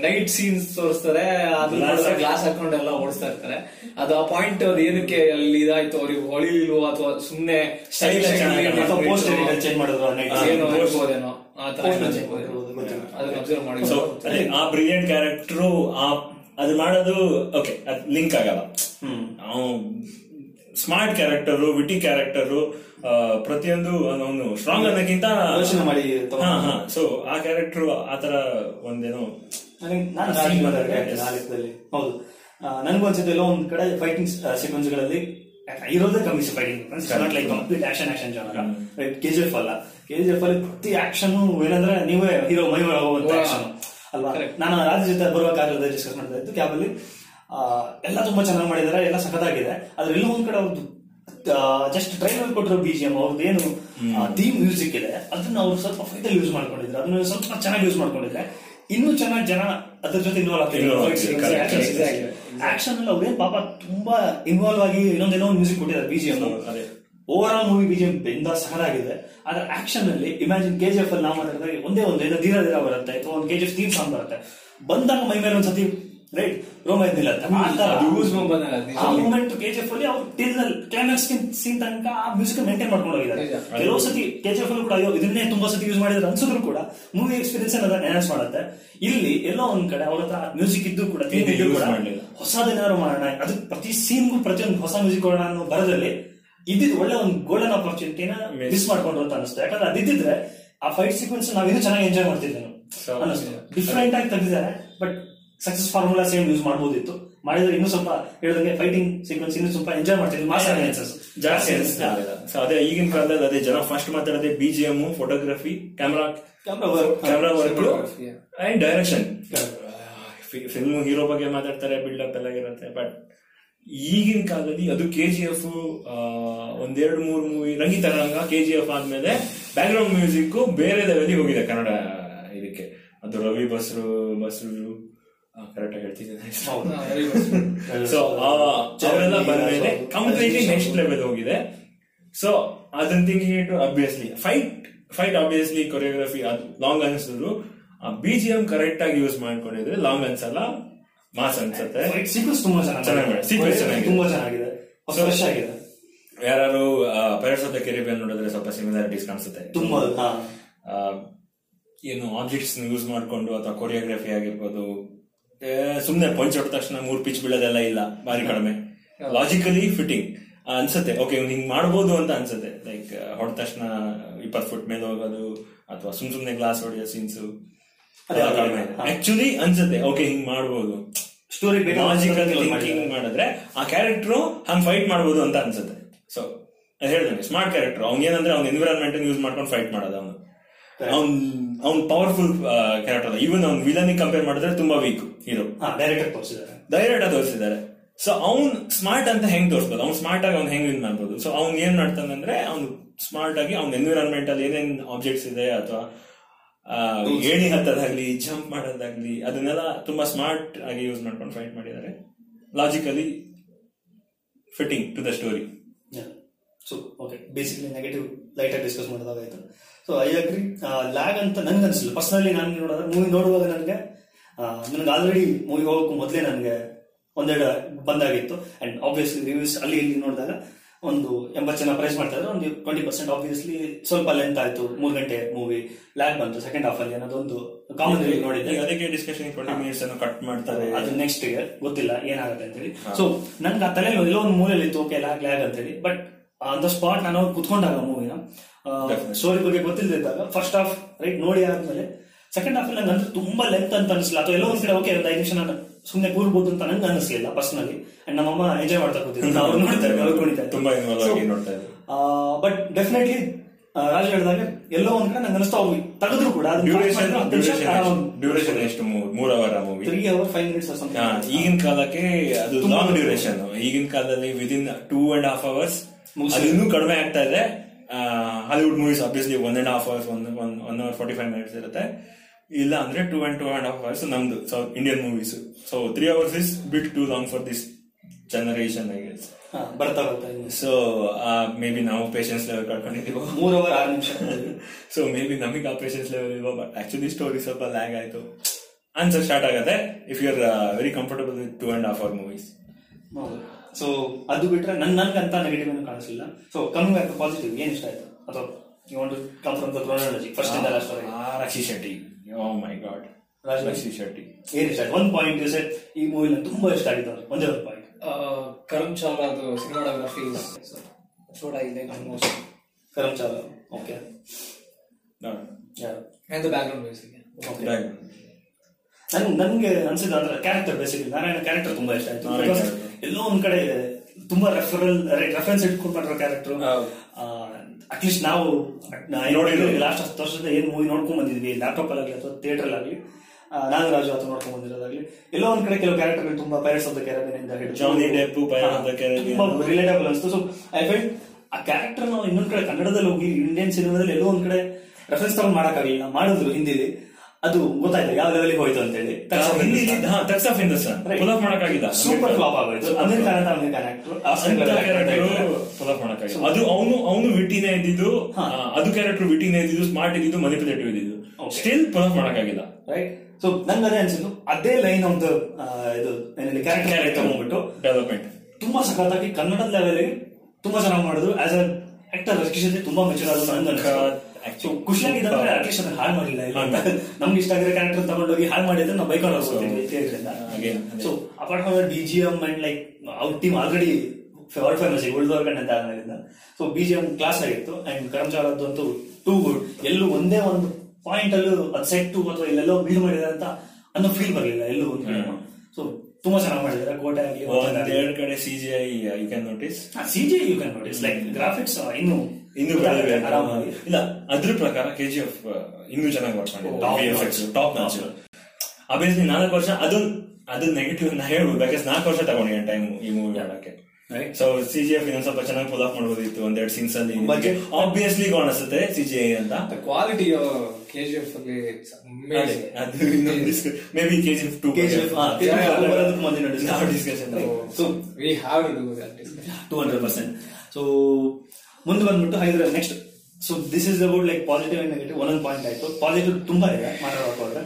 Speaker 3: ನೈಟ್ ಸೀನ್ಸ್ ತೋರಿಸ್ತಾರೆ ಅದು
Speaker 2: ಹಾಕೊಂಡು
Speaker 3: ಗ್ಲಾಸ್ ಹಾಕೊಂಡೆಲ್ಲ ಓಡಿಸ್ತಾ ಇರ್ತಾರೆ. ಅದು ಆ ಪಾಯಿಂಟ್ ಅದು ಏನಕ್ಕೆ ಅಲ್ಲಿ ಇದಾಯ್ತು? ಅವ್ರಿಗೆ ಹೊಳಿಲು ಅಥವಾ ಸುಮ್ನೆ ಸ್ಟೈಲ್
Speaker 1: ಮಾಡಿದ್ರು
Speaker 3: ಏನೋ ಆ ತರ. ಅದನ್ನ ಅಬ್ಸರ್ವ್
Speaker 2: ಆ ಬ್ರಿಲಿಯಂಟ್ ಕ್ಯಾರೆಕ್ಟರ್ ಆ ಅದು ಮಾಡೋದು ಓಕೆ ಅದ್ ಲಿಂಕ್ ಆಗಲ್ಲ.
Speaker 1: ಹ್ಮ್.
Speaker 2: ಸ್ಮಾರ್ಟ್ ಕ್ಯಾರೆಕ್ಟರು ವಿಟಿ ಕ್ಯಾರೆಕ್ಟರ್ ಪ್ರತಿಯೊಂದು ಅವನು ಸ್ಟ್ರಾಂಗ್ ಅನ್ನೋಕ್ಕಿಂತ
Speaker 1: ಯೋಚನೆ ಮಾಡಿ
Speaker 2: ಹಾ ಹಾ. ಸೊ ಆ ಕ್ಯಾರೆಕ್ಟರ್ ಆತರ ಒಂದೇನೋ
Speaker 1: ಹೌದು. ನನಗೂ ಅನ್ಸುತ್ತೆ ಎಲ್ಲೋ ಒಂದ್ ಕಡೆ ಫೈಟಿಂಗ್ ಸೀಕ್ವೆನ್ಸ್ಗಳಲ್ಲಿ ಇರೋದೇ ಕಮ್ಮಿ fighting like complete action action ಜನರ ರೈಟ್ ಕೆ ಜಿ ಎಫ್ ಅಲ್ಲ. ಕೆ ಜಿ ಎಫ್ ಅಲ್ಲಿ ಪ್ರತಿ ಆಕ್ಷನ್ ಏನಂದ್ರೆ ನೀವೇ ಹೀರೋ ಮೈ ಹೋಗುವಂತ. ಆಕ್ಷನ್ ಅಲ್ವಾ. ನಾನು ರಾಜ ಜೊತೆ ಬರುವ ಕಾರ್ಯದಲ್ಲಿ ಡಿಸ್ಕಸ್ ಮಾಡ್ತಾ ಇದ್ದು ಕ್ಯಾಬ್ ಅಲ್ಲಿ ಆ, ಎಲ್ಲ ತುಂಬಾ ಚೆನ್ನಾಗಿ ಮಾಡಿದ್ದಾರೆ ಎಲ್ಲ ಸಖತ್ತಾಗಿದೆ. ಆದ್ರೆ ಎಲ್ಲೋ ಒಂದ್ ಕಡೆ ಅವ್ರದ್ದು ಜಸ್ಟ್ ಟ್ರೈಲರ್ ಕೊಟ್ಟಿರೋ ಬಿ ಜಿ ಎಂ ಅವ್ರದ್ದು ಏನು ಥೀಮ್ ಮ್ಯೂಸಿಕ್ ಇದೆ ಅದನ್ನ ಅವ್ರು ಸ್ವಲ್ಪ ಫೈಟಲ್ ಯೂಸ್ ಮಾಡ್ಕೊಂಡಿದ್ರು. ಅದನ್ನ ಸ್ವಲ್ಪ ಚೆನ್ನಾಗಿ ಯೂಸ್ ಮಾಡ್ಕೊಂಡಿದ್ರೆ ಇನ್ನೂ ಚೆನ್ನಾಗಿ ಜನ ಅದ್ರ ಜೊತೆ ಇನ್ವಾಲ್ವ್
Speaker 2: ಆಗ್ತಿದ್ರು.
Speaker 1: ಆಕ್ಷನ್ ಅಲ್ಲಿ ಅವ್ರೇನ್ ಪಾಪ ತುಂಬಾ ಇನ್ವಾಲ್ವ್ ಆಗಿ ಇನ್ನೊಂದೇನೋ ಒಂದು ಮ್ಯೂಸಿಕ್ ಕೊಟ್ಟಿದ್ದಾರೆ ಬಿ ಜಿ ಎಂ
Speaker 2: ಅದೇ.
Speaker 1: ಓವರ್ ಆಲ್ ಮೂವಿ ಬಿಜಿಎಂ ಬೆಂದ ಸಹರಾಗಿದೆ ಆದ್ರೆ ಆಕ್ಷನ್ ಅಲ್ಲಿ ಇಮ್ಯಾಜಿನ್ ಕೆ ಜಿ ಎಫ್ ಅಲ್ಲಿ ನಾವು ಮಾತಾಡಿದಾಗ ಒಂದೇ ಒಂದು ಏನೋ ಧೀರ ಧೀರ ಬರುತ್ತೆ ಅಥವಾ ಒಂದು K G F theme song ಬರುತ್ತೆ. ಬಂದಾಗ ಮೈ ಮೇಲೆ ಒಂದ್ಸತಿ ರೈಟ್ ರೋಮಾ ಇದ್ದಿಲ್ಲ ಆ ಮೂಮೆಂಟ್ ಕೆ ಜಿ ಎಫ್ ಅಲ್ಲಿ ಅವ್ರು ಟಿಲ್ ಕ್ಲೈಮ್ಯಾಕ್ಸ್ ಸೀನ್ ತನಕ ಆ ಮ್ಯೂಸಿಕ್ ಮೇಂಟೈನ್ ಮಾಡ್ಕೊಂಡು ಹೋಗಿದ್ದಾರೆ. ಕೆಲವು ಸತಿ ಕೆ ಜಿ ಎಫ್ ಅಲ್ಲಿ ಕೂಡ ಅಯ್ಯೋ ಇದನ್ನೇ ತುಂಬಾ ಸತಿ ಯೂಸ್ ಮಾಡಿದ್ರೆ ಅನ್ಸಿದ್ರು ಕೂಡ ಮೂವಿ ಎಕ್ಸ್ಪೀರಿಯನ್ಸ್ ಅದನ್ನ ಎನ್ಹಾನ್ಸ್ ಮಾಡುತ್ತೆ. ಇಲ್ಲಿ ಎಲ್ಲೋ ಒಂದ್ ಕಡೆ ಅವ್ರ ಹತ್ರ ಮ್ಯೂಸಿಕ್ ಇದ್ದು ಕೂಡ ಇದ್ದು ಕೂಡ. ಹೊಸದೇನಾದ್ರು ಮಾಡೋಣ ಅದು ಪ್ರತಿ ಸೀನ್ಗೂ ಪ್ರತಿಯೊಂದು ಹೊಸ ಮ್ಯೂಸಿಕ್ ಕೊಡೋಣ ಅನ್ನೋ ಬರದಲ್ಲಿ ಇದ್ದಿದ್ ಒಳ್ಳೆ ಒಂದು ಗೋಲ್ಡನ್ ಆಪರ್ಚುನಿಟಿನ. ಮಿಸ್ ಮಾಡ್ಕೊಂಡು ಅಂತ ಅನಿಸ್ತು ಯಾಕಂದ್ರೆ ಅದಿದ್ದಿದ್ರೆ ಆ ಫೈಟ್ ಸೀಕ್ವೆನ್ಸ್ ನಾವ್ ಇನ್ನೂ ಚೆನ್ನಾಗಿ ಎಂಜಾಯ್ ಅನ್ನಿಸ್ತು ಡಿಫ್ರೆಂಟ್ ಆಗಿ ತೆಗೆದಿದ್ದಾರೆ but success formula same use ಮಾಡಬಹುದಿತ್ತು ಮಾಡಿದ್ರೆ ಇನ್ನೂ ಸ್ವಲ್ಪ ಹೇಳಿದಂಗೆ ಫೈಟಿಂಗ್ ಸೀಕ್ವೆನ್ಸ್ ಇನ್ನೂ ಸ್ವಲ್ಪ ಎಂಜಾಯ್ ಮಾಡ್ತಿದ್ವಿ ಮಾಸ್ ಆಡಿಯನ್ಸಸ್
Speaker 2: ಜಾಸ್ತಿ ಸೊ ಅದೇ ಈಗಿನ ಕಾಲದಲ್ಲಿ ಅದೇ ಜನ first ಮಾತಾಡೋದೇ B G M photography camera camera work. And direction film hero ಬಗ್ಗೆ ಮಾತಾಡ್ತಾರೆ ಬಿಲ್ಡಪ್ ಎಲ್ಲ ಇರುತ್ತೆ. ಬಟ್ ಈಗಿನ ಕಾಲದಲ್ಲಿ ಅದು ಕೆ ಜಿ ಎಫ್ ಒಂದೆರಡು ಮೂರು movie Rangitaranga K G F ಆದ್ಮೇಲೆ ಬ್ಯಾಕ್ ಗ್ರೌಂಡ್ ಮ್ಯೂಸಿಕ್ ಬೇರೆ ಲೆವೆಲ್ಗೆ ಹೋಗಿದೆ ಕನ್ನಡ ಇದಕ್ಕೆ. ಅದು ರವಿ ಬಸ್ರು ಬಸ್ರು ಕರೆಕ್ಟ್ ಆಗಿ ಹೇಳ್ತಿದ್ದೇನೆ. ಸೊ ಅವರೆಲ್ಲ ಬಂದ್ಮೇಲೆ ಕಂಪ್ಲೀಟ್ಲಿ ನೆಕ್ಸ್ಟ್ ಲೆವೆಲ್ ಹೋಗಿದೆ. ಸೊ ಅದನ್ನ thinking to obviously fight fight obviously choreography ಅದು ಲಾಂಗ್ ಅನ್ಸಿದ್ರು ಬಿ ಜಿ ಎಂ ಕರೆಕ್ಟ್ ಆಗಿ ಯೂಸ್ ಮಾಡ್ಕೊಂಡಿದ್ರೆ ಲಾಂಗ್ ಅನ್ಸಲ್ಲ ಮಾಸ್ ಅನ್ಸುತ್ತೆ
Speaker 1: ಫೈಟ್ ಸೀಕ್ವೆನ್ಸ್ ತುಂಬಾ
Speaker 2: ಚೆನ್ನಾಗಿದೆ.
Speaker 1: ತುಂಬಾ ಚೆನ್ನಾಗಿದೆ. ಫ್ರೆಶ್ ಆಗಿದೆ.
Speaker 2: ಯಾರು ಪೈರಟ್ಸ್ ಆಫ್ ದ ಕೆರಿಬಿಯನ್ ನೋಡಿದ್ರೆ ಸ್ವಲ್ಪ ಸಿಮಿಲಾರಿಟೀಸ್ ಕಾಣಿಸುತ್ತೆ.
Speaker 1: ತುಂಬಾ
Speaker 2: ಆ, ಏನು ಆಬ್ಜೆಕ್ಟ್ಸ್ ಯೂಸ್ ಮಾಡ್ಕೊಂಡು ಅಥವಾ ಕೊರಿಯೋಗ್ರಫಿ ಆಗಿರ್ಬೋದು ಸುಮ್ಮನೆ ಪಂಚ್ ಹೊಡೆದ ತಕ್ಷಣ ಮೂರ್ ಪಿಚ್ ಬೀಳೋದೆಲ್ಲ ಇಲ್ಲ ಬಾರಿ ಕಡಿಮೆ. ಲಾಜಿಕಲಿ ಫಿಟ್ಟಿಂಗ್ ಅನ್ಸುತ್ತೆ. ಓಕೆ ಹಿಂಗ್ ಮಾಡ್ಬೋದು ಅಂತ ಅನ್ಸುತ್ತೆ. ಲೈಕ್ ಹೊಡೆದ ತಕ್ಷಣ ಇಪ್ಪತ್ತು ಫುಟ್ ಮೇಲೆ ಹೋಗೋದು ಅಥವಾ ಸುಮ್ ಸುಮ್ನೆ ಗ್ಲಾಸ್ ಹೊಡೆಯೋ ಸೀನ್ಸ್ ಆಕ್ಚುಲಿ ಅನ್ಸುತ್ತೆ. ಓಕೆ ಹಿಂಗ್ ಮಾಡ್ಬೋದು.
Speaker 1: ಸ್ಟೋರಿ
Speaker 2: ಲಾಜಿಕಲ್ ಥಿಂಕಿಂಗ್ ಮಾಡಿದ್ರೆ ಆ ಕ್ಯಾರೆಕ್ಟರ್ ಹಂಗ್ ಫೈಟ್ ಮಾಡ್ಬೋದು ಅಂತ ಅನ್ಸುತ್ತೆ. ಸೊ ಹೇಳ್ದಂಗೆ ಸ್ಮಾರ್ಟ್ ಕ್ಯಾರೆಕ್ಟರ್ ಅವ್ನ್ ಏನಂದ್ರೆ ಅವ್ನ ಎನ್ವಿರಾನ್ಮೆಂಟ್ ಯೂಸ್ ಮಾಡ್ಕೊಂಡು ಫೈಟ್ ಮಾಡೋದು ಅವನು. ಅವ್ನ್ ಅವ್ನ್ ಪವರ್ಫುಲ್ ಕ್ಯಾರೆಕ್ಟರ್ ಇವನ್ ಈವನ್ ಅವ್ನ್ ವಿಲನ್ ಕಂಪೇರ್ ಮಾಡಿದ್ರೆ ತುಂಬಾ ವೀಕ್ ಹೀರೋ
Speaker 1: ಹಾ ಡೈರೆಕ್ಟರ್ ತೋರಿಸಿದ್ದಾರೆ.
Speaker 2: ಡೈರೆಕ್ಟ್ ಆಗಿ ತೋರಿಸಿದ್ದಾರೆ. ಸೊ ಅವ್ನ್ ಸ್ಮಾರ್ಟ್ ಅಂತ ಹೆಂಗ್ ತೋರಿಸ್ಬೋದು? ಅವ್ನ್ ಸ್ಮಾರ್ಟ್ ಆಗಿ ಅವ್ನ್ ಹೆಂಗ್ ವಿನ್ ಮಾಡ್ಬೋದು? ಸೊ ಅವ್ನ್ ಏನ್ ಮಾಡ್ತಾನೆ ಅಂದ್ರೆ ಅವ್ನ್ ಸ್ಮಾರ್ಟ್ ಆಗಿ ಅವ್ನ ಎನ್ವಿರಾನ್ಮೆಂಟ್ ಅಲ್ಲಿ ಏನೇನ್ ಆಬ್ಜೆಕ್ಟ್ಸ್ ಇದೆ ಅಥವಾ ಏಣಿ ಹತ್ತದಾಗ್ಲಿ ಜಂಪ್ ಮಾಡೋದಾಗ್ಲಿ ಅದನ್ನೆಲ್ಲ ತುಂಬಾ ಸ್ಮಾರ್ಟ್ ಆಗಿ ಯೂಸ್ ಮಾಡ್ಕೊಂಡು ಫೈಟ್ ಮಾಡಿದ್ದಾರೆ. Logically fitting to the story
Speaker 1: so okay basically negative light discuss ಮಾಡೋದಾಗಾಯ್ತು so I agree lag ಅಂತ ನನ್ಗೆ ಅನ್ಸಿಲ್ಲ. ಪರ್ಸನಲಿ ನಾನು ನೋಡಿದ್ರೆ ಮೂವಿ ನೋಡುವಾಗ ನನಗೆ ನನಗೆ ಆಲ್ರೆಡಿ ಮೂವಿ ಹೋಗೋಕ್ಕೂ ಮೊದಲೇ ನನಗೆ ಒಂದೆರಡು ಬಂದಾಗಿತ್ತು. ಅಂಡ್ ಆಬ್ವಿಯಸ್ಲಿ ರಿವ್ಯೂಸ್ ಅಲ್ಲಿ ಇಲ್ಲಿ ನೋಡಿದಾಗ ಒಂದು ಎಂಬತ್ತು ಜನ ಪ್ರೈಸ್ ಮಾಡ್ತಾ ಇದ್ರೆ. ಒಂದು ಟ್ವೆಂಟಿ ಪರ್ಸೆಂಟ್ ಆಬ್ವಿಯಸ್ಲಿ ಸ್ವಲ್ಪ ಲೆಂತ್ ಆಯ್ತು. ಮೂರು ಗಂಟೆ ಮೂವಿ ಲ್ಯಾಗ್ ಬಂತು. ಸೆಕೆಂಡ್ ಹಾಫ್ ಅಲ್ಲಿ ಅನ್ನೋದೊಂದು ಕಾಮನ್ ನೋಡಿದ್ದೆ.
Speaker 2: ಅದಕ್ಕೆ ಡಿಸ್ಕಷನ್ ಟ್ವೆಂಟಿ ಮಿನಿಟ್ಸ್ ಅನ್ನು ಕಟ್ ಮಾಡ್ತಾರೆ.
Speaker 1: ಅದು ನೆಕ್ಸ್ಟ್ ಇಯರ್ ಗೊತ್ತಿಲ್ಲ. ಏನಾಗುತ್ತೆ ಅಂತೇಳಿ. ಸೊ ನನ್ಗೆ ಆ ತಲೆ ಎಲ್ಲೋ ಒಂದು ಮೂಲೆಯಲ್ಲಿ ಇತ್ತು ಓಕೆ ಲ್ಯಾಗ್ ಲ್ಯಾಗ್ ಅಂತೇಳಿ. ಬಟ್ ಆನ್ ದ ಸ್ಪಾಟ್ ನಾನು ಕುತ್ಕೊಂಡಾಗ ಮೂವಿನ. ಸ್ಟೋರಿ ಬಗ್ಗೆ ಗೊತ್ತಿಲ್ಲದಿದ್ದಾಗ ಫಸ್ಟ್ ಹಾಫ್ ರೈಟ್ ನೋಡಿ ಆದ್ಮೇಲೆ ಸೆಕೆಂಡ್ ಹಾಫ್ ನಂಗೆ ಅಂದ್ರೆ ತುಂಬಾ ಲೆಂತ್ ಅಂತ ಅನಿಸ್ಲಿಲ್ಲ. ಅಥವಾ ಎಲ್ಲೋ ಒಂದ್ ಕಡೆ ಓಕೆ ಒಂದು ಐದು ನಿಮಿಷ ನಾನು ಸುಮ್ಮನೆ ಕೂರ್ಬೋದು ಅಂತ ನಂಗೆ ಅನಿಸಲಿಲ್ಲ ಪರ್ಸನಲಿ ಅಂಡ್ ನಮ್ಮಮ್ಮ ಎಂಜಾಯ್ ಮಾಡ್ತಾ ಕೂತಿದ್ರು. ಅವ್ರು ನೋಡ್ತಾರೆ ಅವ್ರು
Speaker 2: ತುಂಬಾ ನೋಡ್ತಾ ಇದ್ರು.
Speaker 1: ಬಟ್ ಡೆಫಿನೆಟ್ಲಿ ರಾಜ ಹೇಳಿದಾಗ ಎಲ್ಲೋ ಒಂದ್ ಕಡೆ ನಂಗೆ ಅನಿಸ್ತಾ ಹೋಗಿ ತೆಗೆದ್ರು ಕೂಡ.
Speaker 2: ಡ್ಯೂರೇಷನ್ ಎಷ್ಟು? ಮೂರ್ hour movie
Speaker 1: three hour five minutes
Speaker 2: ಈಗಿನ ಕಾಲಕ್ಕೆ ಅದು ಲಾಂಗ್ ಡ್ಯೂರೇಷನ್ ಈಗಿನ ಕಾಲದಲ್ಲಿ within two and half hours ಇನ್ನೂ ಕಡಿಮೆ ಆಗ್ತಾ ಇದೆ. Hollywood movies obviously one and half hours one one one hour forty five minutes ಇರುತ್ತೆ. ಇಲ್ಲ ಅಂದ್ರೆ two and two and half hours ನಮ್ದು so Indian movies so three hours is bit too long for this generation I
Speaker 1: ಬರ್ತಾ ಬರ್ತಾ
Speaker 2: ಸೊ ಮೇ ಬಿ ನಾವು ಪೇಷನ್ಸ್ ಲೆವೆಲ್ ಕಳ್ಕೊಂಡಿದ್ದೀವೋ
Speaker 1: ಮೂರ್ ಅವರ್ ಆರು ನಿಮಿಷ
Speaker 2: ಸೊ ಮೇ ಬಿ ನಮಗೆ ಆ ಪೇಷನ್ಸ್ ಲೆವೆಲ್ ಇಲ್ವೋ ಬಟ್ ಆಕ್ಚುಲಿ ಸ್ಟೋರಿ ಸ್ವಲ್ಪ ಲ್ಯಾಗ್ ಆಯಿತು. ಆನ್ಸರ್ ಸ್ಟಾರ್ಟ್ ಆಗುತ್ತೆ if you are very comfortable with two and half hour movies
Speaker 1: so ಅದು ಬಿಟ್ರೆ ನನ್ ನನ್ಗಂತ ನೆಗೆಟಿವ್ ಏನು ಕಾಣಿಸಲಿಲ್ಲ. ಸೊ ಕಮ್ಮಿ ಬ್ಯಾಕ್ ಪಾಸಿಟಿವ್ ಏನ್ ಇಷ್ಟ ಆಯ್ತು? ಅಥವಾ you want come from the chronology first ಇಂದ ಲಾಸ್ಟ್ ವರೆಗೆ.
Speaker 2: ರಕ್ಷಿ Shetty. Oh my God Rakshi Shetty.
Speaker 1: ಏನ್ ಇಷ್ಟ ಆಯ್ತು? ಒಂದ್ ಪಾಯಿಂಟ್ ಸೆಟ್ ಈ ಮೂವಿ ನಂಗೆ ತುಂಬಾ ಇಷ್ಟ ಆಗಿತ್ತು ಅವ್ರು. ಒಂದೇ ಒಂದು ಪಾಯಿಂಟ್
Speaker 3: ಕರಮ್ ಚಾವ್ಲಾದು ಸಿನಿಮಾಟೋಗ್ರಫಿ ಆಗಿದೆ.
Speaker 1: Karam Chawla okay
Speaker 3: background music okay.
Speaker 1: ನನ್ ನನ್ಗೆ ಅನ್ಸಿದ ಅಂದ್ರೆ ಕ್ಯಾರೆಕ್ಟರ್ ಬೇಸಿಕ್ ನಾರಾಯಣ ಕ್ಯಾರೆಕ್ಟರ್ ತುಂಬಾ ಇಷ್ಟ ಆಯ್ತು. ಎಲ್ಲೋ ಒಂದ್ ಕಡೆ ತುಂಬಾ ರೆಫರಲ್ ರೆಫರೆನ್ಸ್ ಇಟ್ಕೊಂಡು ಮಾಡಿರೋ ಕ್ಯಾರೆಕ್ಟರ್. ಅಟ್ಲೀಸ್ಟ್ ನಾವು
Speaker 2: ನೋಡಿದ್ರು
Speaker 1: ಲಾಸ್ಟ್ ಹತ್ತು ವರ್ಷದ ಏನ್ ಮೂವಿ ನೋಡ್ಕೊಂಡ್ ಬಂದಿದ್ವಿ ಲ್ಯಾಪ್ಟಾಪ್ ಅಲ್ಲಿ ಅಥವಾ ಥಿಯೇಟರ್ ಆಗಲಿ ನಾಗರಾಜು ಅಥವಾ ನೋಡ್ಕೊಂಡ್ ಬಂದಿರೋದಾಗ್ಲಿ ಎಲ್ಲೋ ಒಂದ್ ಕಡೆ ಕೆಲವು ಕ್ಯಾರೆಕ್ಟರ್ ತುಂಬಾ ಪೈರಟ್ಸ್ ಆಫ್ ದ ಕ್ಯಾರಬಿನ್ ಇಂದ ಹಿಡಿದು ರಿಲೇಟಬಲ್ ಅನ್ಸ್ತು. ಸೊ ಐ ಫೀಲ್ ಆ ಕ್ಯಾರೆಕ್ಟರ್ ನಾವು ಇನ್ನೊಂದ್ ಕಡೆ ಕನ್ನಡದಲ್ಲಿ ಹೋಗಿ ಇಂಡಿಯನ್ ಸಿನಿಮಾದಲ್ಲಿ ಎಲ್ಲೋ ಒಂದ್ ಕಡೆ ರೆಫರೆನ್ಸ್ ತಗೊಂಡ್ ಮಾಡಕ್ಕಾಗಲಿಲ್ಲ. ಮಾಡಿದ್ರು ಹಿಂದಿಲಿ. ಅದು ಗೊತ್ತಾಯ್ತು ಯಾವ ಲೆವೆಲ್ಗೆ ಹೋಯ್ತು ಅಂತ ಹೇಳಿ
Speaker 2: ಟಕ್ಸ್ ಆಫ್ ಹಿಂದೂಸ್ತಾನ್ ಆಫ್ ಮಾಡಕ್ಕಾಗಿಲ್ಲ.
Speaker 1: ಸೂಪರ್ ಫ್ಲಾಪ್ ಆಗೋಯ್ತು. ಅಮೆರಿಕನ್ ಅಂತ ಅಮೆರಿಕನ್ ಆಕ್ಟರ್
Speaker 2: ಪುಲ್ ಆಫ್ ಮಾಡಕ್ಕಾಗಿಲ್ಲ. ಅದು ಅವನು ಅವನು ವಿಟಿನೇ ಇದ್ದಿದ್ದು ಅದು ಕ್ಯಾರೆಕ್ಟರ್ ವಿಟಿನೇ ಇದ್ದಿದ್ದು ಸ್ಮಾರ್ಟ್ ಇದ್ದಿದ್ದು ಮನಿಪುಲೇಟಿವ್ ಇದ್ದಿದ್ದು. ಸ್ಟಿಲ್ ಪುಲ್ ಆಫ್ ಮಾಡಕ್ಕಾಗಿಲ್ಲ.
Speaker 1: ರೈಟ್ ಸೊ ನಂಗೆ ಅದೇ ಅನ್ಸಿದ್ದು ಅದೇ ಲೈನ್ ಒಂದು ಇದು ಕ್ಯಾರೆಕ್ಟರ್ ತಗೊಂಡ್ಬಿಟ್ಟು
Speaker 2: ಡೆವಲಪ್ಮೆಂಟ್
Speaker 1: ತುಂಬಾ ಸಖತ್ತಾಗಿ ಕನ್ನಡದ ಲೆವೆಲ್ ತುಂಬಾ ಚೆನ್ನಾಗಿ ಮಾಡಿದ್ರು. ಆಸ್ ಅ ಆಕ್ಟರ್ ರಕ್ಷಿಸತೆ ತುಂಬಾ ಮೆಚೂರ್ ಆದ್ರು ಖುಷಿಯಾಗಿದೆ ಅಂದ್ರೆ ಅಟ್ಲೀಸ್ಟ್ ಹಾಳು ಮಾಡಿಲ್ಲ. ಇಲ್ಲ ಅಂತ. ನಮ್ಗೆ ಇಷ್ಟ ಆಗಿರೋ ಕ್ಯಾರೆಕ್ಟರ್ ತಗೊಂಡೋಗಿ ಹಾಳು ಮಾಡಿದ್ರೆ ನಾವು ಬೈಕ್ ಹೋಗ್ತೀವಿ theatre so apart from B G M and like ಅವ್ರ ಟೀಮ್ ಆಲ್ರೆಡಿ ಫೇವರ್ ಫೇಮಸ್ ಉಳಿದವ್ರ ಅಂತ ಆದ್ಮೇಲಿಂದ. So B G M class ಆಗಿತ್ತು ಅಂಡ್ ಅಂತೂ ಟೂ ಗುಡ್ ಎಲ್ಲೂ ಒಂದೇ ಒಂದು ಪಾಯಿಂಟ್ ಅಲ್ಲೂ ಅದು ಸೆಟ್ ಅಥವಾ ಇಲ್ಲೆಲ್ಲೋ ಬೀಳ್ ಮಾಡಿದಾರೆ ಅಂತ ಅನ್ನೋ ಫೀಲ್ ಬರಲಿಲ್ಲ ಎಲ್ಲೂ ಒಂದು ಕಡೆ. ಸೊ ತುಂಬಾ ಚೆನ್ನಾಗಿ ಮಾಡಿದ್ದಾರೆ ಕೋಟೆ ಆಗಲಿ
Speaker 2: ಎರಡು ಕಡೆ C G I you can notice
Speaker 1: C G you can notice like graphics ಇನ್ನು
Speaker 2: ಇನ್ನು
Speaker 1: ಆರಾಮಾಗಿ.
Speaker 2: ಇಲ್ಲ ಅದ್ರ ಪ್ರಕಾರ ಕೆ ಜಿ ಎಫ್ ಇನ್ನೂ ಚೆನ್ನಾಗಿ ಮಾಡಿದ್ರು. ಟಾಪ್ ನಾಚ್ ಅಬ್ವಿಯಸ್ಲಿ ನಾಲ್ಕು ವರ್ಷ ಅದು ಅದು ನೆಗೆಟಿವ್ ನಾ ಹೇಳ್ಬೋದು. ಯಾಕಂದ್ರೆ ನಾಲ್ಕು ವರ್ಷ ತಗೊಂಡಿದ್ದೀನಿ ಟೈಮ್ ಈ ಮೂವಿ
Speaker 1: ಆಡಕ್ಕೆ.
Speaker 2: ಸೊ ಸಿ ಜಿ ಎಫ್ ಇನ್ನೊಂದ್ ಸ್ವಲ್ಪ ಚೆನ್ನಾಗಿ ಪುಲ್ ಆಫ್ ಮಾಡ್ಬೋದಿತ್ತು ಒಂದೆರಡು ಸೀನ್ಸ್ ಅಲ್ಲಿ. ಆಬ್ವಿಯಸ್ಲಿ ಕಾಣಿಸುತ್ತೆ ಸಿ ಜಿ ಐ ಅಂತ.
Speaker 3: ಕ್ವಾಲಿಟಿ KGF ಅಲ್ಲಿ
Speaker 2: ಅದೇ, maybe K G F two
Speaker 1: ಬರೋದಕ್ಕೂ ಮುಂದಿನ
Speaker 2: discussion
Speaker 1: so
Speaker 3: we have do.
Speaker 1: Two hundred percent so ಮುಂದೆ ಬಂದ್ಬಿಟ್ಟು ಹಾಗಿದ್ರೆ next so this is about like positive and negative ಒಂದೊಂದು ಪಾಯಿಂಟ್ ಆಯಿತು. ಪಾಸಿಟಿವ್ ತುಂಬಾ ಇದೆ ಮಾತಾಡೋಕೆ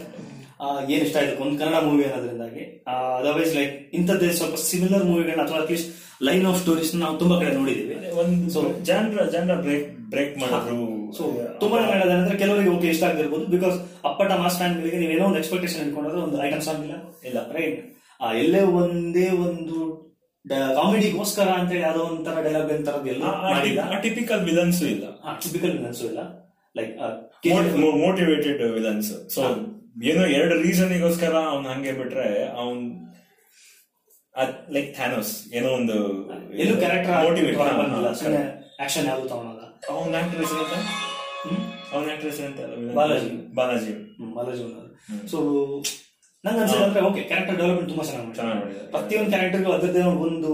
Speaker 1: ಏನ್ ಇಷ್ಟ ಆಯ್ತು? ಒಂದು ಕನ್ನಡ ಮೂವಿ ಅನ್ನೋದ್ರಿಂದಾಗಿ. ಅದರ್ವೈಸ್ ಲೈಕ್ ಇಂಥದ್ದೇ ಸ್ವಲ್ಪ ಸಿಮಿಲರ್ ಮೂವಿಗಳನ್ನ ಅಥವಾ ಅಟ್ಲೀಸ್ಟ್ ಲೈನ್ ಆಫ್ ಸ್ಟೋರೀಸ್ ನಾವು ತುಂಬಾ ಕಡೆ ನೋಡಿದೀವಿ.
Speaker 2: ಒಂದು
Speaker 1: ಸೊ
Speaker 2: ಜನರ ಜನರ ಬ್ರೇಕ್ ಬ್ರೇಕ್ ಮಾಡಿದ್ರು.
Speaker 1: ಸೊ ತುಂಬಾ ಹೇಳೋದಂದ್ರೆ ಕೆಲವರಿಗೆ ಓಕೆ ಇಷ್ಟ ಆಗಿರ್ಬೋದು ಬಿಕಾಸ್ ಅಪ್ಪಟ ಮಾಸ್ ಫ್ಯಾನ್ ಗಳಿಗೆ ನೀವೇನೋ ಒಂದು ಎಕ್ಸ್ಪೆಕ್ಟೇಷನ್ ಇಟ್ಕೊಂಡ್ರೆ ಒಂದು ಐಟಮ್ ಸಾಂಗ್ ಇಲ್ಲ. ಇಲ್ಲ. ರೈಟ್ ಎಲ್ಲೇ ಒಂದೇ ಒಂದು ಕಾಮಿಡಿಗೋಸ್ಕರ ಅಂತ ಹೇಳಿ ಯಾವುದೋ ಒಂಥರ ಡೈಲಾಗ್ ಅಂತರದ್ದು ಎಲ್ಲ
Speaker 2: ಟಿಪಿಕಲ್ ವಿಲನ್ಸ್ ಇಲ್ಲ.
Speaker 1: ಟಿಪಿಕಲ್ ವಿಲನ್ಸ್ ಇಲ್ಲ. ಲೈಕ್
Speaker 2: ಮೋಟಿವೇಟೆಡ್ ವಿಲನ್ಸ್ ಸೊ ಏನೋ ಎರಡು ರೀಸನ್ಗೋಸ್ಕರ ಅವ್ನ್ ಹಂಗೆ ಬಿಟ್ರೆ ಅವ್ನ್ ಲೈಕ್ ಥ್ಯಾನೋಸ್ ಏನೋ ಒಂದು
Speaker 1: ಎಲ್ಲೂ ಕ್ಯಾರೆಕ್ಟರ್
Speaker 2: ಮೋಟಿವೇಟ್
Speaker 1: ಆಕ್ಷನ್ ಯಾವುದು ತಗೊಳಲ್ಲ
Speaker 2: ಅವ್ನ ಆಕ್ಟ್ರೆಸ್ ಅಂತ ಅವ್ನ ಆಕ್ಟ್ರೆಸ್ ಅಂತ
Speaker 1: ಬಾಲಾಜಿ.
Speaker 2: ಬಾಲಾಜಿ.
Speaker 1: ಬಾಲಾಜಿ ಸೊ ನಂಗೆ ಅನ್ಸಿದ್ರೆ ಅಂದ್ರೆ ಓಕೆ ಕ್ಯಾರೆಕ್ಟರ್ ಡೆವಲಪ್ಮೆಂಟ್ ತುಂಬಾ ಚೆನ್ನಾಗಿ ಮಾಡಿದ್ದಾರೆ. ಪ್ರತಿಯೊಂದು ಕ್ಯಾರೆಕ್ಟರ್ಗೂ ಅದರದೇ ಒಂದು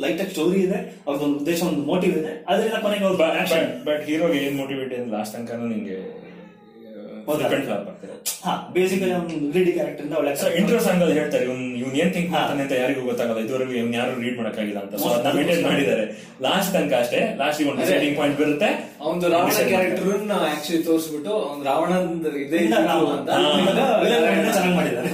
Speaker 1: ಲೈಟ್ ಆಗಿ ಸ್ಟೋರಿ ಇದೆ ಅವ್ರದ್ದೊಂದು ಉದ್ದೇಶ ಒಂದು ಮೋಟಿವ್ ಇದೆ ಅದರಿಂದ ಕೊನೆಗೆ
Speaker 2: ಬಟ್ ಹೀರೋಗೆ ಏನ್ ಮೋಟಿವೇಟ್ ಲಾಸ್ಟ್ ತನಕ ನಿಂಗೆ? ಡಿಪೆಂಡ್ ಆಗ್ತದೆ
Speaker 1: ಹಾ ಬೇಸಿಕಲಿ ಒಂದು ಗ್ರೀಡಿ ಕ್ಯಾರೆಕ್ಟರ್ ಇಂದ ಒಳ್ಳೆ
Speaker 2: ಸೊ ಇಂಟ್ರೋ ಸಾಂಗ್ ಅಲ್ಲಿ ಹೇಳ್ತಾರೆ ಇವ್ನ್ ಇವ್ನ್ ಏನ್ ಥಿಂಕ್ ಮಾಡ್ತಾನೆ ಅಂತ ಯಾರಿಗೂ ಗೊತ್ತಾಗಲ್ಲ. ಇದುವರೆಗೂ ಇವ್ನ್ ಯಾರು ರೀಡ್ ಮಾಡಕ್ಕಾಗಿಲ್ಲ ಅಂತ. ಸೊ ಅದನ್ನ ಮೇಂಟೈನ್ ಮಾಡಿದ್ದಾರೆ. ಲಾಸ್ಟ್ ತನಕ ಅಷ್ಟೇ. ಲಾಸ್ಟ್ ಒಂದು ಡಿಸೈಡಿಂಗ್ ಪಾಯಿಂಟ್ ಬರುತ್ತೆ.
Speaker 3: ಅವನು ರಾವಣ
Speaker 2: Decide
Speaker 3: ಕ್ಯಾರೆಕ್ಟರ್ ಆಕ್ಚುಲಿ ತೋರಿಸ್ಬಿಟ್ಟು ಅವ್ನು ರಾವಣಂದ್ ಇದೇ
Speaker 1: ಚೆನ್ನಾಗಿ ಮಾಡಿದ್ದಾರೆ.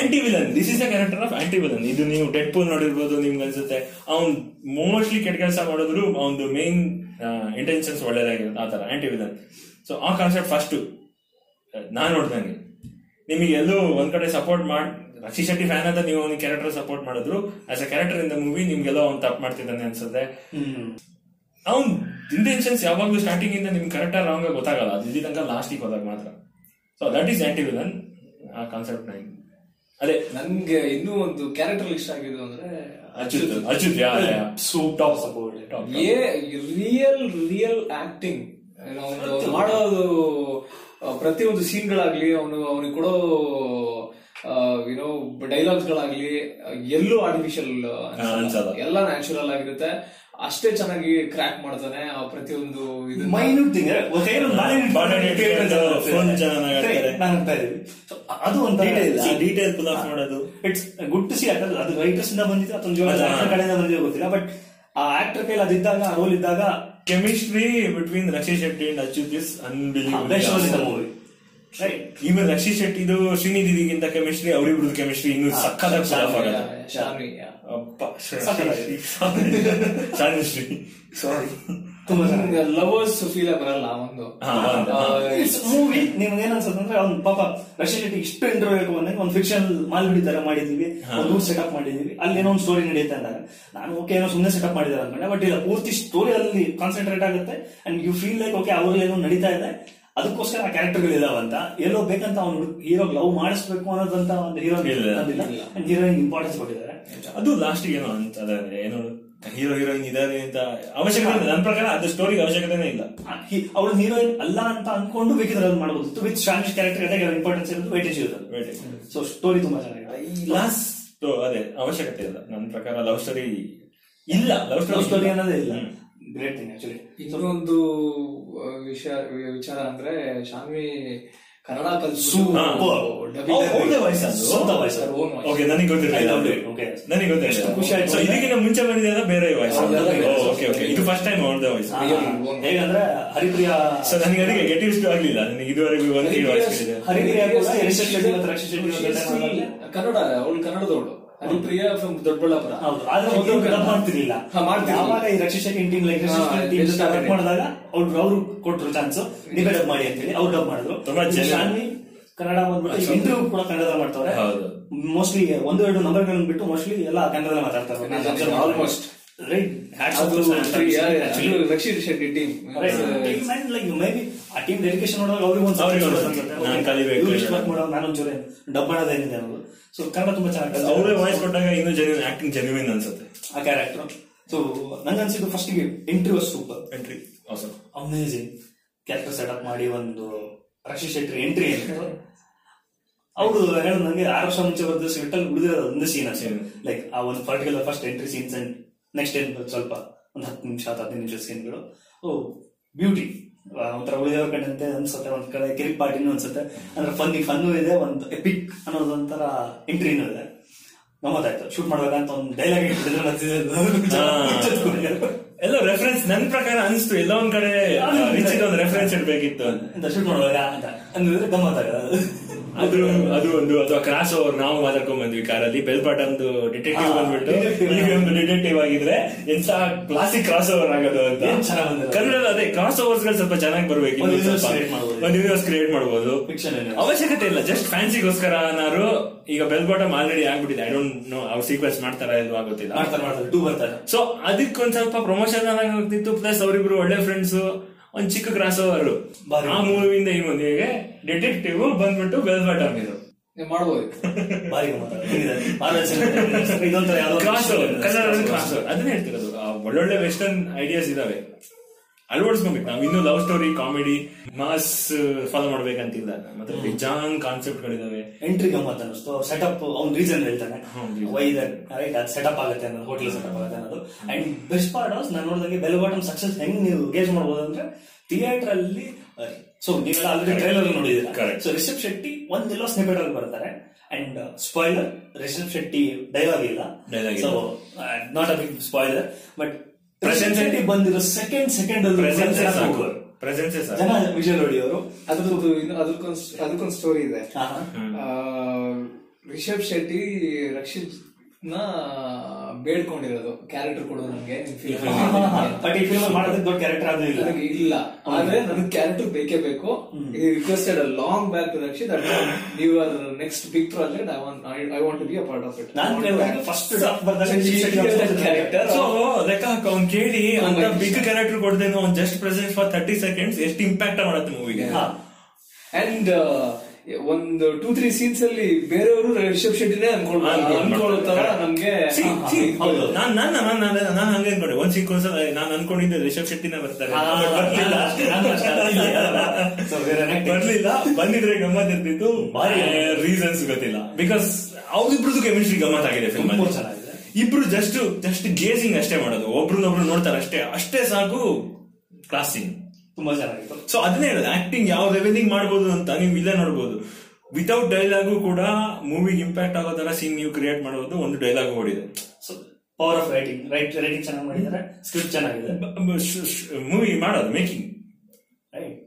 Speaker 2: Anti villain this is a character of anti villain ಇದು ನೀವು ಡೆಡ್ ಪೂಲ್ ನೋಡಿರ್ಬೋದು ನಿಮ್ಗೆ ಅನ್ಸುತ್ತೆ ಅವ್ನ್ ಮೋಸ್ಟ್ಲಿ ಕೆಟ್ಟ ಕೆಲಸ ಮಾಡಿದ್ರು ಅವ್ನದು ಮೇನ್ ಇಂಟೆನ್ಷನ್ಸ್ ಒಳ್ಳೇದಾಗಿರುತ್ತೆ ಆ ತರ ಆಂಟಿ ವಿಲನ್ ಸೊ ಆ ಕಾನ್ಸೆಪ್ಟ್ ಫಸ್ಟ್ ನಾನ್ ನೋಡ್ದಂಗೆ. ನಿಮಗೆ ಎಲ್ಲೂ ಒಂದ್ ಕಡೆ ಸಪೋರ್ಟ್ ಮಾಡಿ ರಕ್ಷಿ ಶೆಟ್ಟಿ ಫ್ಯಾನ್ ಅಂತ ನೀವು ಅವ್ನಿಗೆ ಕ್ಯಾರೆಕ್ಟರ್ ಸಪೋರ್ಟ್ ಮಾಡಿದ್ರು as a character in the movie ನಿಮ್ಗೆಲ್ಲೋ ಅವ್ನು ತಪ್ಪು ಮಾಡ್ತಿದ್ದಾನೆ ಅನ್ಸುತ್ತೆ. ಅವ್ನ್ ಇಂಟೆನ್ಷನ್ಸ್ ಯಾವಾಗ್ಲೂ ಸ್ಟಾರ್ಟಿಂಗ್ ಇಂದ ನಿಮ್ಗೆ ಕರೆಕ್ಟ್ ರಾಂಗ್ ಗೊತ್ತಾಗಲ್ಲ ಅದು ಇಲ್ಲಿ ತನಕ ಲಾಸ್ಟಿಗೆ ಹೋದಾಗ ಮಾತ್ರ. So that is anti villain ಆ ಕಾನ್ಸೆಪ್ಟ್ ನೈನ್. ಅದೇ
Speaker 3: ನನ್ಗೆ ಇನ್ನೂ ಒಂದು ಕ್ಯಾರೆಕ್ಟರ್ ಇಷ್ಟ ಆಗಿದ್ದು ಅಂದ್ರೆ
Speaker 2: Achyuth Achyut yeah
Speaker 1: soup top support
Speaker 3: a real real acting ಅವನು ಮಾಡೋದು ಪ್ರತಿಯೊಂದು ಸೀನ್ಗಳಾಗ್ಲಿ ಅವನು ಅವನಿಗೆ ಕೊಡೋ ಏನೋ ಡೈಲಾಗ್ಸ್ ಗಳಾಗ್ಲಿ ಎಲ್ಲೂ ಆರ್ಟಿಫಿಷಿಯಲ್. ಎಲ್ಲ ನ್ಯಾಚುರಲ್ ಆಗಿರುತ್ತೆ. ಅಷ್ಟೇ ಚೆನ್ನಾಗಿ ಕ್ರ್ಯಾಕ್ ಮಾಡ್ತಾನೆ ಆ ಪ್ರತಿಯೊಂದು
Speaker 1: ಮೈನ್ಯೂಟ್ ಥಿಂಗ್. ಅದು ಒಂದು
Speaker 2: ಡೀಟೇಲ್ ಮಾಡೋದು.
Speaker 1: ಇಟ್ಸ್ ಗುಡ್ ಟು ಸಿ ಅದು ರೈಟರ್ಸ್ ಇಂದ ಬಂದಿದೆ ಅಥವಾ ಕಡೆಯಿಂದ ಬಂದಿದೆ ಗೊತ್ತಿಲ್ಲ ಬಟ್ ಆ ಆಕ್ಟರ್ ಕೈಲಿ ಅದಿದ್ದಾಗ ಆ ರೋಲ್ ಇದ್ದಾಗ
Speaker 2: chemistry between Rakshi Shetty and Achyut is
Speaker 1: best role in the
Speaker 2: unbelieve
Speaker 1: movie right
Speaker 2: even Rakshit ಶೆಟ್ಟಿದು ಶ್ರೀನಿಧಿಗಿಂತ ಕೆಮಿಸ್ಟ್ರಿ ಅವ್ರಿಬ್ರದ್ದು ಕೆಮಿಸ್ಟ್ರಿ ಇನ್ನು
Speaker 3: ಶಾನ್ವಿ
Speaker 1: ಸಕ್ಕತ್ತಾಗಿದೆ.
Speaker 2: ಶಾನುಶ್ರೀ
Speaker 1: ಸಾರಿ
Speaker 3: ಲವರ್ಸ್ ಫೀಲ್ ಬರಲ್ಲ ಒಂದು.
Speaker 1: ಮೂವಿ ನಿಮ್ಗೆ ಅಂದ್ರೆ ಅವ್ನು ಪಾಪ ರಷ್ಯನ್ ಶೆಟ್ಟಿ ಇಷ್ಟು ಇಂಟರ್ವ್ಯೂ ಬಂದಾಗ ಒಂದು ಫಿಕ್ಷನ್ ಮಾಲ್ಗುಡಿ ತರ ಮಾಡಿದೀವಿ ಒಂದು ಸೆಟಪ್ ಮಾಡಿದೀವಿ ಅಲ್ಲಿ ಏನೋ ಒಂದು ಸ್ಟೋರಿ ನಡೆಯುತ್ತೆ ಅಂದಾಗ ನಾನು ಓಕೆ ಏನೋ ಸುಮ್ಮನೆ ಸೆಟಪ್ ಮಾಡಿದಾರೆ ಅನ್ಕೊಂಡೆ ಬಟ್ ಇಲ್ಲ ಪೂರ್ತಿ ಸ್ಟೋರಿ ಅಲ್ಲಿ ಕಾನ್ಸಂಟ್ರೇಟ್ ಆಗುತ್ತೆ and you feel like okay ಅವ್ರಲ್ಲಿ ಏನೋ ನಡೀತಾ ಇದೆ ಅದಕ್ಕೋಸ್ಕರ ಆ ಕ್ಯಾರೆಕ್ಟರ್ಗಳು ಇದಾವಂತ ಎಲ್ಲೋ ಬೇಕಂತ ಅವ್ನು ಹೀರೋ ಲವ್ ಮಾಡಿಸ್ಬೇಕು ಅನ್ನೋದಂತ ಒಂದು ಹೀರೋ ಹೀರೋಯಿನ್ ಇಂಪಾರ್ಟೆನ್ಸ್ ಕೊಟ್ಟಿದ್ದಾರೆ.
Speaker 2: ಅದು ಲಾಸ್ಟ್ ಏನೋ ಅಂತ ಏನೋ ಹೀರೋ ಹೀರೋಯಿನ್ ಇದಾರೆ ಅಂತ ಅವಶ್ಯಕತೆ ಇಲ್ಲ. ನನ್ನ ಪ್ರಕಾರ ಅದು ಸ್ಟೋರಿಗೆ ಅವಶ್ಯಕತೆನೇ ಇಲ್ಲ.
Speaker 1: ಅವಳು ಹೀರೋಯಿನ್ ಅಲ್ಲ ಅಂತ ಅನ್ಕೊಂಡು ಬೇಕಿದ್ರೆ ಅದನ್ನ ಮಾಡಬಹುದು ವಿತ್ ಸ್ಟ್ರಾಂಗ್ ಕ್ಯಾರೆಕ್ಟರ್ ಇಂಪಾರ್ಟೆನ್ಸ್ ಇರೋದು ವೇಟೇಜ್ ಇರೋದು. ಸೊ ಸ್ಟೋರಿ ತುಂಬಾ ಚೆನ್ನಾಗಿದೆ.
Speaker 2: ಈ ಲಾಸ್ಟ್ ಅದೇ ಅವಶ್ಯಕತೆ ಇಲ್ಲ. ನನ್ನ ಪ್ರಕಾರ ಲವ್ ಸ್ಟೋರಿ ಇಲ್ಲ. ಲವ್
Speaker 1: ಲವ್ ಸ್ಟೋರಿ
Speaker 2: ಸ್ಟೋರಿ
Speaker 1: ಅನ್ನೋದೇ ಇಲ್ಲ. ಗ್ರೇಟ್ ಥಿಂಗ್ ಆಕ್ಚುಲಿ
Speaker 3: ಇನ್ನೊಂದು ವಿಷಯ ವಿಚಾರ ಅಂದ್ರೆ ಶಾನ್ವಿ ಕನ್ನಡ
Speaker 2: ಓಕೆ ನನಗೆ ಗೊತ್ತಿರಲಿಲ್ಲ. ಗೊತ್ತಿರಲಿಲ್ಲ.
Speaker 1: ಖುಷಿ ಆಯ್ತು.
Speaker 2: ಇದಕ್ಕಿಂತ ಮುಂಚೆ ಬಂದಿದ್ದೆಲ್ಲ ಬೇರೆ ವಾಯ್ಸ್. ಓಕೆ ಓಕೆ ಇದು ಫಸ್ಟ್ ಟೈಮ್ ಅವ್ರದ್ದೇ ವಾಯ್ಸ್
Speaker 1: ಹೇಗಂದ್ರೆ ಹರಿಪ್ರಿಯಾ
Speaker 2: ಸರ್ ನನಗೆ ಅದಕ್ಕೆ ಗೆಟ್ ಯೂಸ್ ಆಗ್ಲಿಲ್ಲ. ನನಗೆ ಇದುವರೆಗೂ ಒಂದು
Speaker 3: ಹರಿಪ್ರಿಯಾ
Speaker 2: ವಾಯ್ಸ್
Speaker 3: ಕನ್ನಡ ಅವಳು ಕನ್ನಡದವಳು. ಹರಿಪ್ರಿಯಾ ಫ್ರಮ್ ದೊಡ್ಡಬಳ್ಳಾಪುರ
Speaker 1: ಹೌದು ಆದ್ರೆ ಮೊದಲು ಡಬ್ ಮಾಡ್ತಿರ್ಲಿಲ್ಲ. ಯಾವಾಗ ಈ ರಕ್ಷಿತ್ ಟೀಮ್ ಲೈಕ್. ಮಾಡಿದಾಗ ಅವ್ರು ಅವ್ರು ಕೊಟ್ರು ಚಾನ್ಸ್ ನೀವೇ ಡಬ್ ಮಾಡಿ ಅಂತೇಳಿ ಅವ್ರು ಡಬ್ ಮಾಡಿದ್ರು. ಶಾನ್ವಿ ಕನ್ನಡ ಬಂದ್ಬಿಟ್ಟು ಇಂಟರ್ವ್ಯೂ ಕೂಡ ಕನ್ನಡದಲ್ಲಿ ಮಾಡ್ತಾರೆ
Speaker 2: ಹೌದು.
Speaker 1: ಮೋಸ್ಟ್ಲಿ ಒಂದು ಎರಡು ನಂಬರ್ಗಳನ್ನ ಬಿಟ್ಟು ಮೋಸ್ಟ್ಲಿ ಎಲ್ಲ ಕನ್ನಡದಲ್ಲಿ ಮಾತಾಡ್ತಾರೆ.
Speaker 3: ಆಲ್ಮೋಸ್ಟ್
Speaker 1: ಆ ಟೀಮ್ ಡೆಡಿಕೇಶನ್ ನೋಡಿದಾಗ ಅವ್ರಿಗೆ ಒಂದು
Speaker 2: ನಾನ್ ಕಲಿಬೇಕು.
Speaker 1: ವರ್ಕ್ ಏನಿದೆ ಅನ್ನೋದು ಸೊ ಕನ್ನಡ ತುಂಬಾ ಚೆನ್ನಾಗಿ
Speaker 2: ಅವರೇ ವಾಯ್ಸ್ ಕೊಟ್ಟಾಗ ಇನ್ನೂ ಜೆನ್ಯೂನ್ ಆಕ್ಟಿಂಗ್ ಜೆನ್ಯೂನ್ ಅನ್ಸುತ್ತೆ.
Speaker 1: ಆ ಕ್ಯಾರೆಕ್ಟರ್ ಸೊ ನಂಗೆ ಅನ್ಸಿದ್ದು ಫಸ್ಟ್ಗೆ entry was super
Speaker 2: entry awesome.
Speaker 1: Amazing character setup ಮಾಡಿ ಒಂದು ರಕ್ಷಿ ಶೆಟ್ಟಿ ಎಂಟ್ರಿ ಅವರು ಹೇಳೋದು ನಂಗೆ ಆರು ವರ್ಷ ಮುಂಚೆ ಬಂದ ಸಿಟ್ಟಲ್ಲಿ ಉಳಿದಿರೋದು ಒಂದು ಸೀನ್ ಅಷ್ಟೇ. ಲೈಕ್ ಆ ಒಂದು particular first entry scenes and next ಏನ್ ಸ್ವಲ್ಪ ಒಂದು ಹತ್ತು ನಿಮಿಷ ಹದಿನೈದು ನಿಮಿಷ ಸೀನ್ಗಳು ಓ ಬ್ಯೂಟಿ ಒಂಥರ ಉಳಿದವ್ರ ಅಂತ ಅನ್ಸುತ್ತೆ ಒಂದ್ ಕಡೆ ಕಿರಿಕ್ ಪಾರ್ಟಿನೂ ಅನ್ಸುತ್ತೆ. ಅಂದ್ರೆ ಫನ್ನಿ ಫನ್ನು ಇದೆ ಒಂದು ಎಪಿಕ್ ಅನ್ನೋದೊಂಥರ ಎಂಟ್ರಿ ಎಂಟ್ರಿನೂ ಇದೆ. ಗಮ್ಮತ್ತಾಯ್ತು ಶೂಟ್ ಮಾಡ್ಬೇಕಂತ ಒಂದು ಡೈಲಾಗ್
Speaker 2: ಎಲ್ಲ ರೆಫರೆನ್ಸ್ ನನ್ ಪ್ರಕಾರ ಅನಿಸ್ತು ಎಲ್ಲ ಒಂದ್ ಕಡೆ ರೆಫರೆನ್ಸ್ ಇಡ್ಬೇಕಿತ್ತು
Speaker 1: ಅಂತ. ಶೂಟ್ ಮಾಡುವಾಗ ಅಂತ. ಅಂದ್ರೆ ಗಮ್ಮತ್ತಾಗದ
Speaker 2: ಅದು ಅದು ಒಂದು ಅಥವಾ ಕ್ರಾಸ್ ಓವರ್ ನಾವು ಮಾತಾಡ್ಕೊಂಡ್ ಬಂದ್ವಿ ಕಾರಲ್ಲಿ. ಬೆಲ್ಪಾಟಮ್ದು ಡಿಟೆಕ್ಟಿವ್
Speaker 1: ಹಾ,
Speaker 2: ಬಂದ್ಬಿಟ್ಟು. ಒಂದು ಡಿಟೆಕ್ಟಿವ್ ಆಗಿದ್ರೆ ಎಂತ ಕ್ಲಾಸಿಕ್ ಕ್ರಾಸ್ ಓವರ್ ಆಗೋದು ಅಂತ. ಕನ್ನಡ ಅದೇ ಕ್ರಾಸ್ ಓವರ್ಸ್ಗಳು ಸ್ವಲ್ಪ ಚೆನ್ನಾಗಿ ಬರ್ಬೇಕು
Speaker 1: ಒಂದು.
Speaker 2: ಯೂನಿವರ್ಸ್ ಕ್ರಿಯೇಟ್
Speaker 1: ಮಾಡಬಹುದು.
Speaker 2: ಅವಶ್ಯಕತೆ ಇಲ್ಲ ಜಸ್ಟ್ ಫ್ಯಾನ್ಸಿಗೋಸ್ಕರ ಏನಾದ್ರು ಈಗ ಬೆಲ್ ಬಾಟಮ್ ಆಲ್ರೆಡಿ ಆಗ್ಬಿಟ್ಟಿದೆ. ಐ ಡೋಂಟ್ ನೋ ಅವ್ರು ಸೀಕ್ವೆನ್ಸ್ ಮಾಡ್ತಾರ ಇಲ್ವಾ ಗೊತ್ತಿಲ್ಲ.
Speaker 1: ಮಾಡ್ತಾರೆ ಮಾಡ್ತಾರೆ. ಟೂ ಬರ್ತಾರೆ.
Speaker 2: ಸೊ ಅದಕ್ಕೊಂದ್ ಸ್ವಲ್ಪ ಪ್ರಮೋಷನ್ ಆಗ್ತಿತ್ತು ಪ್ಲಸ್ ಅವರಿಬ್ರು ಒಳ್ಳೆ ಫ್ರೆಂಡ್ಸ್ ಒಂದ್ ಚಿಕ್ಕ ಕ್ರಾಸ್ ಓವರ್
Speaker 1: ಬಾರಿ.
Speaker 2: ಆ ಮೂವಿಯಿಂದ ಈ ಮೂವಿಗೆ ಡಿಟೆಕ್ಟಿವ್ ಬಂದ್ಬಿಟ್ಟು ಬೆಲ್ ಬಾಟಮ್ ಇದು.
Speaker 3: ಮಾಡ್ಬೋದು
Speaker 2: ಅದನ್ನೇ ಹೇಳ್ತಿರೋದು. ಆ ಒಳ್ಳೊಳ್ಳೆ ವೆಸ್ಟರ್ನ್ ಐಡಿಯಾಸ್ ಇದಾವೆ. ಅಳವಡಿಸ್ಕೊಬೇಕು ನಾವು ಇನ್ನು love story comedy mass follow ಮಾಡ್ಬೇಕಂತಿಲ್ಲ. ಮತ್ತೆ ಬೇಜಾನ್ ಕಾನ್ಸೆಪ್ಟ್ ಗಳಿದಾವೆ
Speaker 1: ಎಂಟ್ರಿ ಗಮ್ಮತ್ ಅನ್ನಿಸ್ತು. ಸೆಟಪ್ ಅವ್ನ ರೀಸನ್ ಹೇಳ್ತಾನೆ.
Speaker 2: Hmm, reason.
Speaker 1: ವೈ ರೈಟ್ ಅದು ಸೆಟಪ್ ಆಗುತ್ತೆ ಅನ್ನೋದು ಹೋಟೆಲ್ ಸೆಟಪ್ ಆಗುತ್ತೆ ಅನ್ನೋದು. ಅಂಡ್ ಬೆಸ್ಟ್ ಪಾರ್ಟ್ ಆಸ್ ನಾನು ನೋಡಿದಂಗೆ ಬೆಲ್ ಬಾಟಮ್ ಸಕ್ಸಸ್ ಹೆಂಗ್ ನೀವು ಗೇಜ್ ಮಾಡ್ಬೋದು ಅಂದ್ರೆ ಥಿಯೇಟರ್ ಅಲ್ಲಿ ಸೊ ನೀವೆಲ್ಲ already trailer
Speaker 2: Correct.
Speaker 1: So Rishab Shetty ಒಂದೆಲ್ಲೋ snippet ಅಲ್ಲಿ ಬರ್ತಾರೆ. And spoiler Rishab Shetty dialogue ಇಲ್ಲ. So not a big spoiler but Shetty ಬಂದಿರೋ ಸೆಕೆಂಡ್ ಸೆಕೆಂಡ್ ಅಲ್ಲಿ
Speaker 2: ಪ್ರೆಸೆನ್ಸೇ
Speaker 1: presence
Speaker 2: ಸಾಕು. ಪ್ರೆಸೆನ್ಸೇ
Speaker 1: ಜನ ವಿಜುವಲ್ ನೋಡಿ ಅವರು.
Speaker 3: ಅದ್ರದ್ದು ಅದಕ್ಕೊಂದು ಅದಕ್ಕೊಂದು ಸ್ಟೋರಿ ಇದೆ. ರಿಷಬ್ ಶೆಟ್ಟಿ ರಕ್ಷಿತ್ ನ ಬೇಡ್ಕೊಂಡಿರೋದು ಕ್ಯಾರೆಕ್ಟರ್ ಕೊಡು ನನಗೆ ನಿನ್
Speaker 1: ಬಟ್ ಈ ಫಿಲ್ಮ್ ಮಾಡೋದಕ್ಕೆ ದೊಡ್ಡ ಕ್ಯಾರೆಕ್ಟರ್ ಅದು ಇಲ್ಲ.
Speaker 3: ನನಗೆ ಇಲ್ಲ. ಆದ್ರೆ ನನಗೆ ಕ್ಯಾರೆಕ್ಟರ್ ಬೇಕೇ ಬೇಕು. Requested a long back to Rakshit that you are next big project I want I want to be a part of it
Speaker 1: non first draft
Speaker 3: character
Speaker 2: so ಲೆಕ್ಕ ಹಾಕ ಅವ್ನ್ ಕೇಳಿ ಅಂತ ಬಿಗ್ ಕ್ಯಾರೆಕ್ಟರ್ ಕೊಡ್ದೇನು ಅವ್ನ್ just present for thirty seconds ಎಷ್ಟು ಇಂಪ್ಯಾಕ್ಟ್ ಮಾಡುತ್ತೆ ಮೂವಿಗೆ.
Speaker 3: ಅಂಡ್ ಒಂದು ಟೂ ತ್ರೀ ಸೀನ್ಸ್ ಅಲ್ಲಿ ಬೇರೆಯವರು ರಿಷಬ್ ಶೆಟ್ಟಿನೇ ಅನ್ಕೊಳ್ ಅನ್ಕೊಳ್ಳೋ ತರ ನಮ್ಗೆ.
Speaker 2: ನಾನ್ ನಾನ್ ನಾನು ಹಂಗೆ ಅನ್ಕೊಂಡೆ. ಒಂದ್ ಸೀಕ್ವೆನ್ಸ್ ನಾನು ಅನ್ಕೊಂಡಿದ್ದೆ ರಿಷಬ್ ಶೆಟ್ಟಿನೇ ಬರ್ತಾರೆ. ಬರ್ಲಿಲ್ಲ. ಬಂದಿದ್ರೆ ಗಮ್ಮತ್ ಇರ್ತಿತ್ತು.
Speaker 1: ಬಾರಿ
Speaker 2: ರೀಸನ್ಸ್ ಗೊತ್ತಿಲ್ಲ. ಬಿಕಾಸ್ ಅವ್ರಿಬ್ರದ್ದು ಕೆಮಿಸ್ಟ್ರಿ ಗಮ್ಮತ್ ಆಗಿದೆ ಫಿಲ್ಮ್. ಇಬ್ರು ಜಸ್ಟ್ ಜಸ್ಟ್ ಗೇಜಿಂಗ್ ಅಷ್ಟೇ ಮಾಡೋದು. ಒಬ್ರನ್ನೊಬ್ರು ನೋಡ್ತಾರೆ ಅಷ್ಟೇ. ಅಷ್ಟೇ ಸಾಕು ಕ್ಲಾಸಿಂಗ್ ಸೀನ್
Speaker 1: ತುಂಬಾ ಚೆನ್ನಾಗಿತ್ತು
Speaker 2: ಸೊ ಅದನ್ನೇ ಹೇಳೋದು ಆಕ್ಟಿಂಗ್ ಯಾವ ಲೆವೆಲಿಂಗ್ ಮಾಡಬಹುದು ಅಂತ ನೀವು ಇಲ್ಲೇ ನೋಡ್ಬೋದು. ವಿತೌಟ್ ಡೈಲಾಗು ಕೂಡ ಮೂವಿಗೆ ಇಂಪ್ಯಾಕ್ಟ್ ಆಗೋ ತರ ಸೀನ್ ನೀವು ಕ್ರಿಯೇಟ್ ಮಾಡೋದು ಒಂದು ಡೈಲಾಗ್ ಓಡಿದೆ.
Speaker 1: So power of writing right writing ಚೆನ್ನಾಗಿ ಮಾಡಿದ್ದಾರೆ ಸ್ಕ್ರಿಪ್ಟ್ ಚೆನ್ನಾಗಿದೆ.
Speaker 2: ಮೂವಿ ಮಾಡೋದು ಮೇಕಿಂಗ್
Speaker 1: ರೈಟ್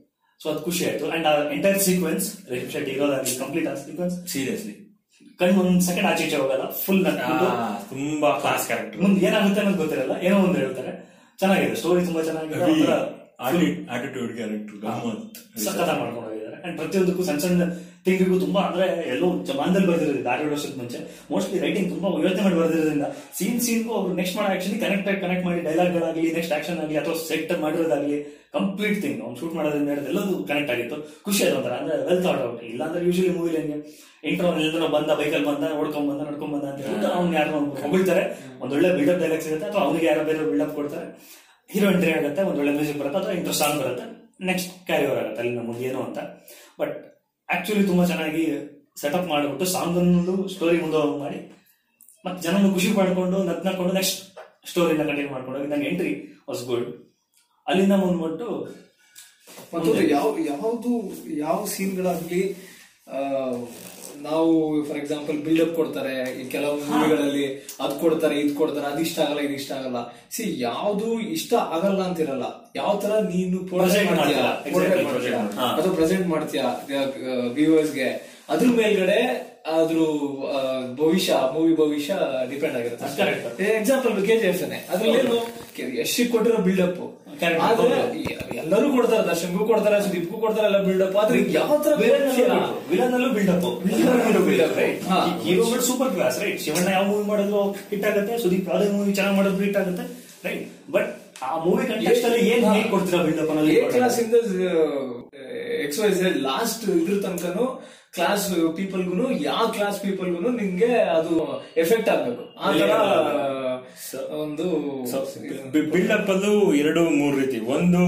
Speaker 1: ಸೊ ಅದು ಖುಷಿ ಆಯ್ತು. And entire sequence Reshme Shetty ಇರೋದಾಗಿ complete ಆ ಸೀಕ್ವೆನ್ಸ್
Speaker 2: ಸೀರಿಯಸ್ಲಿ
Speaker 1: ಕಣ್ಣು ಒಂದ್ ಸೆಕೆಂಡ್ ಆಚೆ ಈಚೆ ಹೋಗಲ್ಲ ಫುಲ್
Speaker 2: ತುಂಬಾ ಕ್ಲಾಸ್ ಕ್ಯಾರೆಕ್ಟರ್
Speaker 1: ಮುಂದೆ ಏನಾಗುತ್ತೆ ಅನ್ನೋದು ಗೊತ್ತಿರಲ್ಲ ಏನೋ ಒಂದು ಹೇಳ್ತಾರೆ. ಚೆನ್ನಾಗಿದೆ ಸ್ಟೋರಿ ತುಂಬಾ ಚೆನ್ನಾಗಿದೆ
Speaker 2: ಆಟಿಟ್ಯೂಡ್ ಕ್ಯಾರೆಕ್ಟರ್ ಗಮ್ಮತ್.
Speaker 1: ಸಖತ ಮಾಡ್ಕೊಂಡು ಹೋಗಿದ್ದಾರೆ ಅಂಡ್ ಪ್ರತಿಯೊಂದಕ್ಕೂ ಸಣ್ಣ ಸಣ್ಣ ತಿಂಗಳಿಗೂ ತುಂಬಾ ಅಂದ್ರೆ ಎಲ್ಲೋ ಜಮಾನದಲ್ಲಿ ಬರ್ದಿರೋದು ಆರು ವರ್ಷಕ್ಕೆ ಮುಂಚೆ ಮೋಸ್ಟ್ಲಿ ರೈಟಿಂಗ್ ತುಂಬಾ ಯೋಚನೆ ಮಾಡಿ ಬರ್ದಿರೋದ್ರಿಂದ ಸೀನ್ ಸೀನ್ಗೂ ಅವ್ರು ನೆಕ್ಸ್ಟ್ ಮಾಡೋ ಆಕ್ಷನ್ ಕನೆಕ್ಟ್ ಆಗಿ ಕನೆಕ್ಟ್ ಮಾಡಿ ಡೈಲಾಗ್ಗಳಾಗಲಿ ನೆಕ್ಸ್ಟ್ ಆಕ್ಷನ್ ಆಗಲಿ ಅಥವಾ ಸೆಟ್ ಮಾಡಿರೋದಾಗ್ಲಿ ಕಂಪ್ಲೀಟ್ ಥಿಂಗ್ ಅವ್ನು ಶೂಟ್ ಮಾಡೋದ್ರಿಂದ ಎಲ್ಲದೂ ಕನೆಕ್ಟ್ ಆಗಿತ್ತು. ಖುಷಿ ಆಯ್ತು ಒಂಥರ ಅಂದ್ರೆ ವೆಲ್ ಥಾಟ್ ಔಟ್ ಇಲ್ಲ ಅಂದ್ರೆ ಯೂಶಲಿ ಮೂವಿಲಿ ಹೆಂಗೆ ಇಂಟ್ರೋ ಎಲ್ಲರೂ ಬಂದ ಬೈಕಲ್ಲಿ ಬಂದ ಓಡ್ಕೊಂಡ್ ಬಂದ ನಡ್ಕೊಂಡ್ ಬಂದ ಅಂತ ಹೇಳ್ಬಿಟ್ಟು ಅವ್ನು ಯಾರು ಹೊಗಳ್ತಾರೆ. ಒಂದೊಳ್ಳೆ ಬಿಲ್ಡಪ್ ಡೈಲಾಗ್ ಸಿಗುತ್ತೆ ಅಥವಾ ಅವ್ನಿಗೆ ಯಾರೋ ಬೇರೆ ಬಿಲ್ಡಪ್ ಕೊಡ್ತಾರೆ. ಹೀರೋ ಎಂಟ್ರಿ ಆಗುತ್ತೆ, ಒಂದು ಒಳ್ಳೆ ಮ್ಯೂಸಿಕ್ ಬರುತ್ತೆ, ಅಥವಾ ಇಂಟ್ರೆಸ್ಟ್ ಸಾಂಗ್ ಬರುತ್ತೆ, ನೆಕ್ಸ್ಟ್ ಕ್ಯಾರಿ ಓವರ್ ಆಗುತ್ತೆ ಅಲ್ಲಿ ನಮಗೆ ಏನು ಅಂತ. ಬಟ್ ಆಕ್ಚುಲಿ ತುಂಬಾ ಚೆನ್ನಾಗಿ ಸೆಟಪ್ ಮಾಡಿಬಿಟ್ಟು ಸಾಂಗ್ ಅನ್ನೋದು ಸ್ಟೋರಿ ಮುಂದೆ ಮಾಡಿ, ಮತ್ತೆ ಜನನು ಖುಷಿ ಪಡ್ಕೊಂಡು, ನಗ್ನಕೊಂಡು ನೆಕ್ಸ್ಟ್ ಸ್ಟೋರಿನ ಕಂಟಿನ್ಯೂ ಮಾಡ್ಕೊಂಡು ಹೋಗಿ. ನಂಗೆ ಎಂಟ್ರಿ ವಾಸ್ ಗುಡ್ ಅಲ್ಲಿಂದ ಮುಂದ್ಬಿಟ್ಟು
Speaker 3: ಯಾವ, ಯಾವುದು, ಯಾವ ಸೀನ್ಗಳಾಗ್ಲಿ ನಾವು ಫಾರ್ ಎಕ್ಸಾಂಪಲ್ ಬಿಲ್ಡಪ್ ಕೊಡ್ತಾರೆ ಈ ಕೆಲವು ಮೂವಿಗಳಲ್ಲಿ ಅದ್ ಕೊಡ್ತಾರೆ ಇದ್ ಕೊಡ್ತಾರೆ ಅದ್ ಇಷ್ಟ ಆಗಲ್ಲ ಇದು ಇಷ್ಟ ಆಗಲ್ಲ. ಸಿ ಯಾವ್ದು ಇಷ್ಟ ಆಗಲ್ಲ ಅಂತಿರಲ್ಲ. ಯಾವ ತರ ನೀನು ಅದು ಪ್ರೆಸೆಂಟ್ ಮಾಡ್ತೀಯ? ವ್ಯೂವರ್ಸ್ಗೆ ಅದ್ರ ಮೇಲ್ಗಡೆ ಅದ್ರ ಭವಿಷ್ಯ ಮೂವಿ ಭವಿಷ್ಯ ಡಿಪೆಂಡ್. ಆಗಿರುತ್ತೆ. ಎಕ್ಸಾಂಪಲ್ ಕೆ ಜಿ ಎಫ್ ಅದ್ರಲ್ಲಿ ಏನು ಯಶ್ ಕೊಟ್ಟಿರೋ ಬಿಲ್ಡಪ್ ಎಲ್ಲರೂ ಕೊಡ್ತಾರೆ ದರ್ಶನ್ಗೂ ಕೊಡ್ತಾರೆ ಸುದೀಪ್ಗೂ ಕೊಡ್ತಾರೆ ಎಲ್ಲ ಬಿಲ್ಡಪ್ ಆದ್ರೆ ಯಾವ ತರ
Speaker 1: ವಿಲನ್ ಅಲ್ಲೂ. ಬಿಲ್ಡಪ್?
Speaker 3: ಹಾ.
Speaker 1: ಹೀರೋಗಳು ಸೂಪರ್ ಕ್ಲಾಸ್ ರೈಟ್ ಶಿವಣ್ಣ ಯಾವ ಮೂವಿ ಮಾಡಿದ್ರು ಹಿಟ್ ಆಗುತ್ತೆ ಸುದೀಪ್ ಯಾವ್ದೇ ಮೂವಿ ಚೆನ್ನಾಗಿ ಮಾಡಿದ್ರು ಹಿಟ್ ಆಗುತ್ತೆ ರೈಟ್ ಬಟ್ ಆ ಮೂವಿ ಕಂಟೆಕ್ಸ್ಟ್ ಅಲ್ಲಿ ಏನ್ ಹೇಗೆ ಕೊಡ್ತೀರಾ ಬಿಲ್ಡಪ್
Speaker 3: ಎ
Speaker 1: ಅನ್ನೋದು
Speaker 3: ಕ್ಲಾಸ್ ಇಂದ ಎಕ್ಸ್ ವೈ ಝೆಡ್ ಲಾಸ್ಟ್ ಇದ್ರ ತನಕನು ಕ್ಲಾಸ್ ಪೀಪಲ್ಗುನು ಯಾವ ಕ್ಲಾಸ್ ಪೀಪಲ್ಗೂ ನಿಮ್ಗೆ ಅದು ಎಫೆಕ್ಟ್ ಆಗ್ಬೇಕು. ಆ ತರ ಒಂದು
Speaker 2: ಬಿಲ್ಡ್ ಅಪ್ ಅದು ಎರಡು ಮೂರು ರೀತಿ. ಒಂದು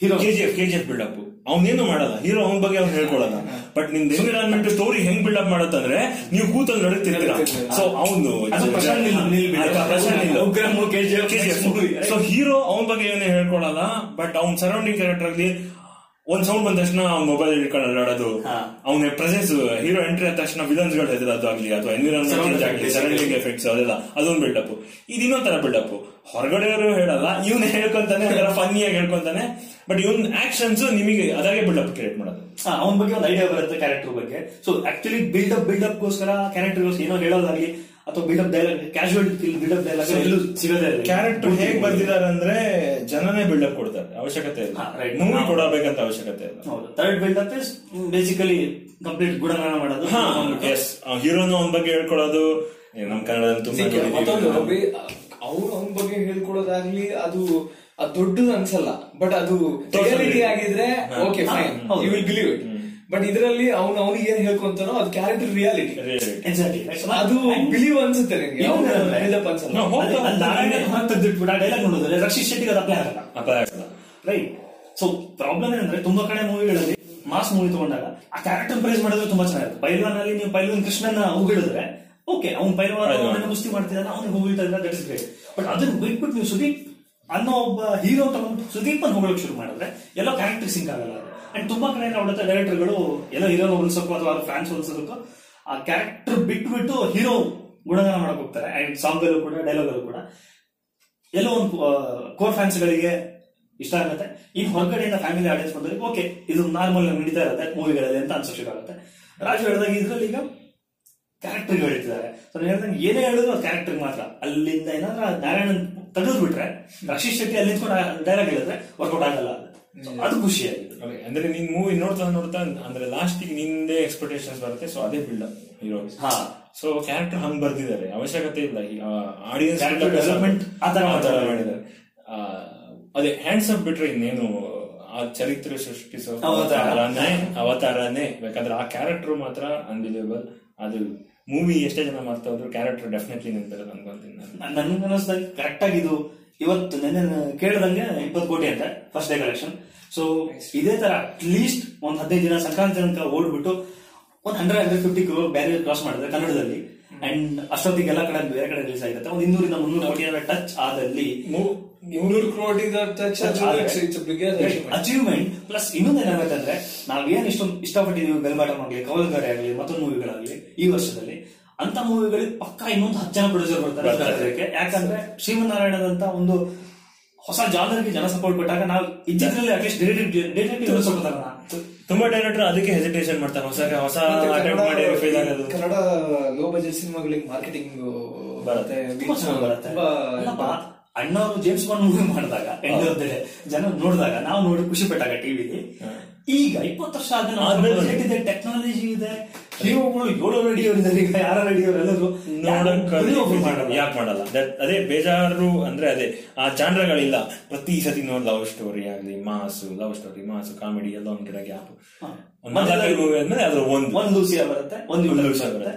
Speaker 1: Hero.
Speaker 2: ಕೆಜಿಎಫ್ ಕೆಜಿಎಫ್ ಬಿಲ್ಡಪ್ ಅವನೇನು ಮಾಡಲ್ಲ. ಹೀರೋ ಅವನ ಬಗ್ಗೆ ಅವ್ನು ಹೇಳ್ಕೊಳಲ್ಲ ಬಟ್ ನಿಮ್ದು ಎನ್ವಿರಾನ್ಮೆಂಟ್ ಸ್ಟೋರಿ ಹೆಂಗ್ ಬಿಲ್ಡಪ್ ಮಾಡತ್ತಂದ್ರೆ ನೀವು ಕೂತಲ್ಲಿ ನಡೀತಿರ್ತೀರ. ಸೊ ಅವನು. ಸೊ ಹೀರೋ ಅವನ ಬಗ್ಗೆ ಏನೇ ಹೇಳ್ಕೊಳಲ್ಲ ಬಟ್ ಅವ್ನ ಸರೌಂಡಿಂಗ್ ಕ್ಯಾರೆಕ್ಟರ್ ಆಗಲಿ ಒಂದ್ ಸೌಂಡ್ ಬಂದ ತಕ್ಷಣ ಅವ್ನ ಮೊಬೈಲ್ ಹಿಡ್ಕೊಂಡು ಅಲ್ಲಾಡೋದು. ಅವನ ಪ್ರೆಸೆನ್ಸ್ ಹೀರೋ ಎಂಟ್ರಿ ಆದ ತಕ್ಷಣ ವಿಲನ್ಸ್ಗಳು ಹೆದರೋದು ಆಗ್ಲಿ ಅಥವಾ ಎನ್ವಿರಾನ್ಮೆಂಟ್ ಚೇಂಜ್ ಆಗಲಿ. ಸರೌಂಡಿಂಗ್ ಎಫೆಕ್ಟ್ಸ್ ಅದೆಲ್ಲ. ಅದೊಂದು ಬಿಲ್ಡಪ್ ಇದು ಇನ್ನೊಂದ್ ತರ ಬಿಲ್ಡಪ್ ಹೊರಗಡೆಯವರು ಹೇಳಲ್ಲ ಇವನ್ ಹೇಳ್ಕೊಂತಾನೆ ಒಂಥರ ಫನ್ನಿಯಾಗಿ ಹೇಳ್ಕೊಂತಾನೆ ಬಟ್ ಇವನ್ ಆಕ್ಷನ್ಸ್ ನಿಮಗೆ ಅದಾಗೆ ಬಿಲ್ಡಪ್ ಕ್ರಿಯೇಟ್ ಮಾಡೋದು.
Speaker 1: ಅವನ ಬಗ್ಗೆ ಒಂದು ಐಡಿಯಾ ಬರುತ್ತೆ ಕ್ಯಾರೆಕ್ಟರ್ ಬಗ್ಗೆ. ಸೊ ಆಕ್ಚುಲಿ ಬಿಲ್ಡಪ್ ಬಿಲ್ಡಪ್ ಗೋಸ್ಕರ ಕ್ಯಾರೆಕ್ಟರ್ ಏನೋ ಹೇಳೋದಾಗ್ಲಿ ಅಥವಾ buildup dialogue casual buildup dialogue ಎಲ್ಲೂ ಸಿಗೋದೇ
Speaker 2: ಕ್ಯಾರೆಕ್ಟರ್ ಹೇಗ್ ಬರ್ದಿದ್ದಾರೆ ಅಂದ್ರೆ ಜನನೇ ಬಿಲ್ಡಪ್ ಕೊಡ್ತಾರೆ ಅವಶ್ಯಕತೆ ಇಲ್ಲ. ಮೂವಿ ಕೊಡಬೇಕಂತ ಅವಶ್ಯಕತೆ ಇಲ್ಲ.
Speaker 1: ಹೌದು. Third buildup is basically complete ಗುಣಗಾನ ಮಾಡೋದು.
Speaker 2: ಹಾ ಎಸ್ ಹೀರೋನು ಅವನ ಬಗ್ಗೆ ಹೇಳ್ಕೊಳ್ಳೋದು ನಮ್ಮ ನಮ್ ಕನ್ನಡದಲ್ಲಿ ತುಂಬಾ
Speaker 3: ಅವ್ರು ಅವನ ಬಗ್ಗೆ ಹೇಳ್ಕೊಡೋದಾಗ್ಲಿ ಅದು ಅದು ದೊಡ್ಡದು ಅನ್ಸಲ್ಲ. ಬಟ್ ಅದು ರಿಯಾಲಿಟಿ ಆಗಿದ್ರೆ okay fine you will believe it but ಇದರಲ್ಲಿ ಅವನು ಅವನಿಗೆ ಏನ್ ಹೇಳ್ಕೊಂತಾನೋ ಅದು ಕ್ಯಾರೆಕ್ಟರ್ ರಿಯಾಲಿಟಿ ಅದು ಬಿಲೀವ್ ಅನ್ಸುತ್ತೆ
Speaker 1: ಡೈಲಾಗ್ ನೋಡಿದ್ರೆ ರಕ್ಷಿತ್ ಶೆಟ್ಟಿಗೆ ಅದು ಅಪ್ಲೈ ಆಗಲ್ಲ
Speaker 2: ಅಪ್ಲೈ ಆಗಲ್ಲ.
Speaker 1: ರೈಟ್ ಸೊ ಪ್ರಾಬ್ಲಮ್ ಏನಂದ್ರೆ ತುಂಬಾ ಕಡೆ ಮೂವಿಗಳಲ್ಲಿ ಮಾಸ್ ಮೂವಿ ತಗೊಂಡಾಗ ಆ ಕ್ಯಾರೆಕ್ಟರ್ ಪ್ರೈಸ್ ಮಾಡಿದ್ರೆ ತುಂಬಾ ಚೆನ್ನಾಗಿರುತ್ತೆ. ಪೈಲ್ವಾನ್ ಅಲ್ಲಿ ನೀವು ಪೈಲ್ವಾನ್ ಕೃಷ್ಣನ ಉಗಿಡಿದ್ರೆ ಓಕೆ ಅವ್ನು ಪೈಲ್ವಾನ್ ಕುಸ್ತಿ ಮಾಡ್ತಿದ್ದಾನೆ ಅವ್ನಿಗೆ ಹೋಗಿಳ್ತಾ ಇದ್ದ ದಟ್ ಗ್ರೇಟ್ ಬಟ್ ಅದನ್ನ ಬಿಟ್ಬಿಟ್ಟು ನೀವು ಸುದೀಪ್ ಅನ್ನೋ ಒಬ್ಬ ಹೀರೋ ತಗೊಂಡು ಸುದೀಪ್ ಅನ್ನು ಹೋಗ್ಲಿಕ್ಕೆ ಶುರು ಮಾಡಿದ್ರೆ ಎಲ್ಲ ಕ್ಯಾರೆಕ್ಟರ್ ಸಿಂಕ್ ಆಗಲ್ಲ. ಅಂಡ್ ತುಂಬಾ ಕಡೆ ನೋಡುತ್ತೆ ಡೈರೆಕ್ಟರ್ಗಳು ಎಲ್ಲ ಹೀರೋನ ಹೋಲಿಸೋಕ್ಕೋ ಅಥವಾ ಫ್ಯಾನ್ಸ್ ಹೋಲಿಸೋದಕ್ಕೋ ಆ ಕ್ಯಾರೆಕ್ಟರ್ ಬಿಟ್ಬಿಟ್ಟು ಹೀರೋ ಗುಣಗಾನ ಮಾಡಕ್ ಹೋಗ್ತಾರೆ. ಅಂಡ್ ಸಾಂಗ್ ಅಲ್ಲೂ ಕೂಡ ಡೈಲಾಗ್ ಅಲ್ಲೂ ಕೂಡ. ಎಲ್ಲೋ ಒಂದು ಕೋರ್ ಫ್ಯಾನ್ಸ್ ಗಳಿಗೆ ಇಷ್ಟ ಆಗುತ್ತೆ. ಇನ್ ಹೊರಗಡೆಯಿಂದ ಫ್ಯಾಮಿಲಿ ಆಡಿಯನ್ಸ್ ಬಂದ್ರೆ ಓಕೆ ಇದು ನಾರ್ಮಲ್ ನಡೀತಾ ಇರುತ್ತೆ ಮೂವಿಗಳಲ್ಲಿ ಅಂತ ಅನ್ಸೋ ಆಗುತ್ತೆ. ರಾಜು ಹೇಳಿದಾಗ ಇದ್ರಲ್ಲಿ ಈಗ ಕ್ಯಾರೆಕ್ಟರ್ ಹೇಳ್ತಿದ್ದಾರೆ. ಸೊ ಹೇಳ್ದಂಗೆ ಏನೇ ಹೇಳಿದ್ರು ಕ್ಯಾರೆಕ್ಟರ್ ಮಾತ್ರ. ಅಲ್ಲಿಂದ ಏನಾದ್ರ ನಾರಾಯಣನ್ ತೆಗೆದು ಬಿಟ್ರೆ ರಕ್ಷಿತ್ ಶೆಟ್ಟಿ ಅಲ್ಲಿ ನಿಂತ್ಕೊಂಡು ಡೈಲಾಗ್ ಹೇಳಿದ್ರೆ ವರ್ಕೌಟ್ ಆಗಲ್ಲ ಅದು.
Speaker 2: ಖುಷಿ ಅಂದ್ರೆ ನಿನ್ ಮೂವಿ ನೋಡ್ತಾ ನೋಡ್ತಾ ಅಂದ್ರೆ ಲಾಸ್ಟ್ ನಿಂದೇ ಎಕ್ಸ್ಪೆಕ್ಟೇಷನ್ಸ್ ಬರುತ್ತೆ ಸೊ ಅದೇ ಬಿಲ್ಡ್ ಹೀರೋ. ಸೊ ಕ್ಯಾರೆಕ್ಟರ್ ಹಂಗ್ ಬರ್ದಿದ್ದಾರೆ ಅವಶ್ಯಕತೆ ಇಲ್ಲ ಆಡಿಯನ್ಸ್
Speaker 1: ಡೆವಲಪ್ಮೆಂಟ್ ಮಾಡಿದ್ದಾರೆ.
Speaker 2: ಅದೇ ಹ್ಯಾಂಡ್ಸ್ ಅಪ್ ಬಿಟ್ರೆ ಇನ್ನೇನು ಆ ಚರಿತ್ರೆ ಸೃಷ್ಟಿಸೋ
Speaker 1: ಅವತಾರ.
Speaker 2: ಅವತಾರನೇ ಅವತಾರನೇ ಬೇಕಾದ್ರೆ ಆ ಕ್ಯಾರೆಕ್ಟರ್ ಮಾತ್ರ ಅನ್ಬಿಲಿಯಬಲ್ ಅದು ಮೂವಿ ಎಷ್ಟೇ ಜನ ಮಾಡ್ತಾ ಹೋದ್ರು ಕ್ಯಾರೆಕ್ಟರ್ ಡೆಫಿನೆಟ್ಲಿ ನಿಂತಿರೋದು ಅನ್ಕೊಂತೀನಿ ನಾನು
Speaker 1: ನನ್ಗೆ ಅನ್ನಿಸ್ದಾಗ ಕರೆಕ್ಟ್ ಆಗಿ ಇದು ಇವತ್ತು ನೆನ್ನೆ ಕೇಳ್ದಂಗೆ ಇಪ್ಪತ್ತು ಕೋಟಿ ಅಂತ ಫಸ್ಟ್ ಡೇ ಕಲೆಕ್ಷನ್ ಸೊ ಇದೇ ತರ ಅಟ್ಲೀಸ್ಟ್ ಒಂದ್ ಹದಿನೈದು ದಿನ ಸಂಕ್ರಾಂತಿ ತನಕ ಓಡ್ಬಿಟ್ಟು ಒಂದ್ hundred hundred fifty barrier cross ಮಾಡಿದ್ರೆ ಕನ್ನಡದಲ್ಲಿ. ಅಂಡ್ ಅಷ್ಟೊತ್ತಿಗೆ ಎಲ್ಲ ಕಡೆ ಬೇರೆ ಕಡೆ ರಿಲೀಸ್ ಆಗಿರುತ್ತೆ. ಒಂದು ಇನ್ನೂರಿಂದ ಮುನ್ನೂರು ಕೋಟಿ ಟಚ್ ಆದಲ್ಲಿ
Speaker 3: ಮುನ್ನೂರು ಕೋಟಿ ಅಚೀವ್ಮೆಂಟ್.
Speaker 1: ಅಚೀವ್ಮೆಂಟ್ ಪ್ಲಸ್ ಇನ್ನೊಂದು ಏನಾಗುತ್ತೆ ಅಂದ್ರೆ ನಾವೇನ್ ಇಷ್ಟೊಂದು ಇಷ್ಟಪಟ್ಟಿದ್ದೀವಿ ಬೆಲ್ಬಾಟಮ್ ಆಗಲಿ ಕವಲ್ಗಾರೆ ಆಗಲಿ ಮತ್ತೊಂದು ಮೂವಿಗಳಾಗ್ಲಿ ಈ ವರ್ಷದಲ್ಲಿ ಅಂತ ಮೂವಿಗಳಿಗೆ ಪಕ್ಕ ಇನ್ನೊಂದು ಹತ್ತು ಜನ ಪ್ರೊಡ್ಯೂಸರ್ ಬರ್ತಾರೆ ಯಾಕಂದ್ರೆ ಶ್ರೀಮನ್ನಾರಾಯಣದಂತ ಒಂದು ಹೊಸ ಜಾನರ್ಗೆ ಜನ ಸಪೋರ್ಟ್ ಕೊಟ್ಟಾಗ ನಾವು ಇದ್ದಿದ್ರಲ್ಲಿ ಅಟ್ಲೀಸ್ಟ್ ಡಿಟೆಕ್ಟಿವ್ ಸ್ವಲ್ಪ
Speaker 2: ತುಂಬಾ ಡೈರೆಕ್ಟರ್ ಅದಕ್ಕೆ ಹೆಸಿಟೇಷನ್ ಮಾಡ್ತಾರೆ. ಹೊಸ ಹೊಸ ಮಾಡಿ ಫೇಲ್ ಆಗೋದು.
Speaker 3: ಕನ್ನಡ ಲೋ ಬಜೆಟ್ ಸಿನಿಮಾಗಳಿಗೆ ಮಾರ್ಕೆಟಿಂಗ್
Speaker 2: ಬರುತ್ತೆ.
Speaker 1: ತುಂಬಾ ಚೆನ್ನಾಗಿ ಬರುತ್ತೆ. ಅಣ್ಣವರು ಜೇಮ್ಸ್ ಬಾಂಡ್ ಮೂವಿ ಮಾಡಿದಾಗ ಎಂಡ್ ಆಫ್ ದ ಜನ ನೋಡಿದಾಗ ನಾವು ನೋಡಿ ಖುಷಿ ಪಟ್ಟಾಗ ಟಿವಿಲಿ ಈಗ ಇಪ್ಪತ್ತು ವರ್ಷ ಆದ್ಮೇಲೆ ಟೆಕ್ನಾಲಜಿ ಇದೆ ಹೀರೋಗಳು ಏಳು ರೆಡಿಯವರು ಈಗ ಯಾರ ರೆಡಿಯವರು ಎಲ್ಲರೂ
Speaker 2: ನೋಡಕ್
Speaker 1: ಮಾಡಲ್ಲ?
Speaker 2: ಯಾಕೆ ಮಾಡಲ್ಲ? ಅದೇ ಬೇಜಾರು ಅಂದ್ರೆ ಅದೇ ಆ ಜಾನ್ರಗಳಿಲ್ಲ. ಪ್ರತಿ ಸತಿ ನೋಡಿ ಲವ್ ಸ್ಟೋರಿ ಆಗ್ಲಿ mass love story mass comedy ಎಲ್ಲ ಒಂದ್ ಕಡೆ ಗ್ಯಾಪ್
Speaker 1: ಮತ್ತೆ
Speaker 2: ಮೂವಿ ಅಂದ್ರೆ ಅದ್ರ ಒಂದು.
Speaker 1: ಒಂದು ಲೂಸಿಯಾ ಬರುತ್ತೆ ಒಂದು ಯುಟರ್ಸ್ ಬರುತ್ತೆ.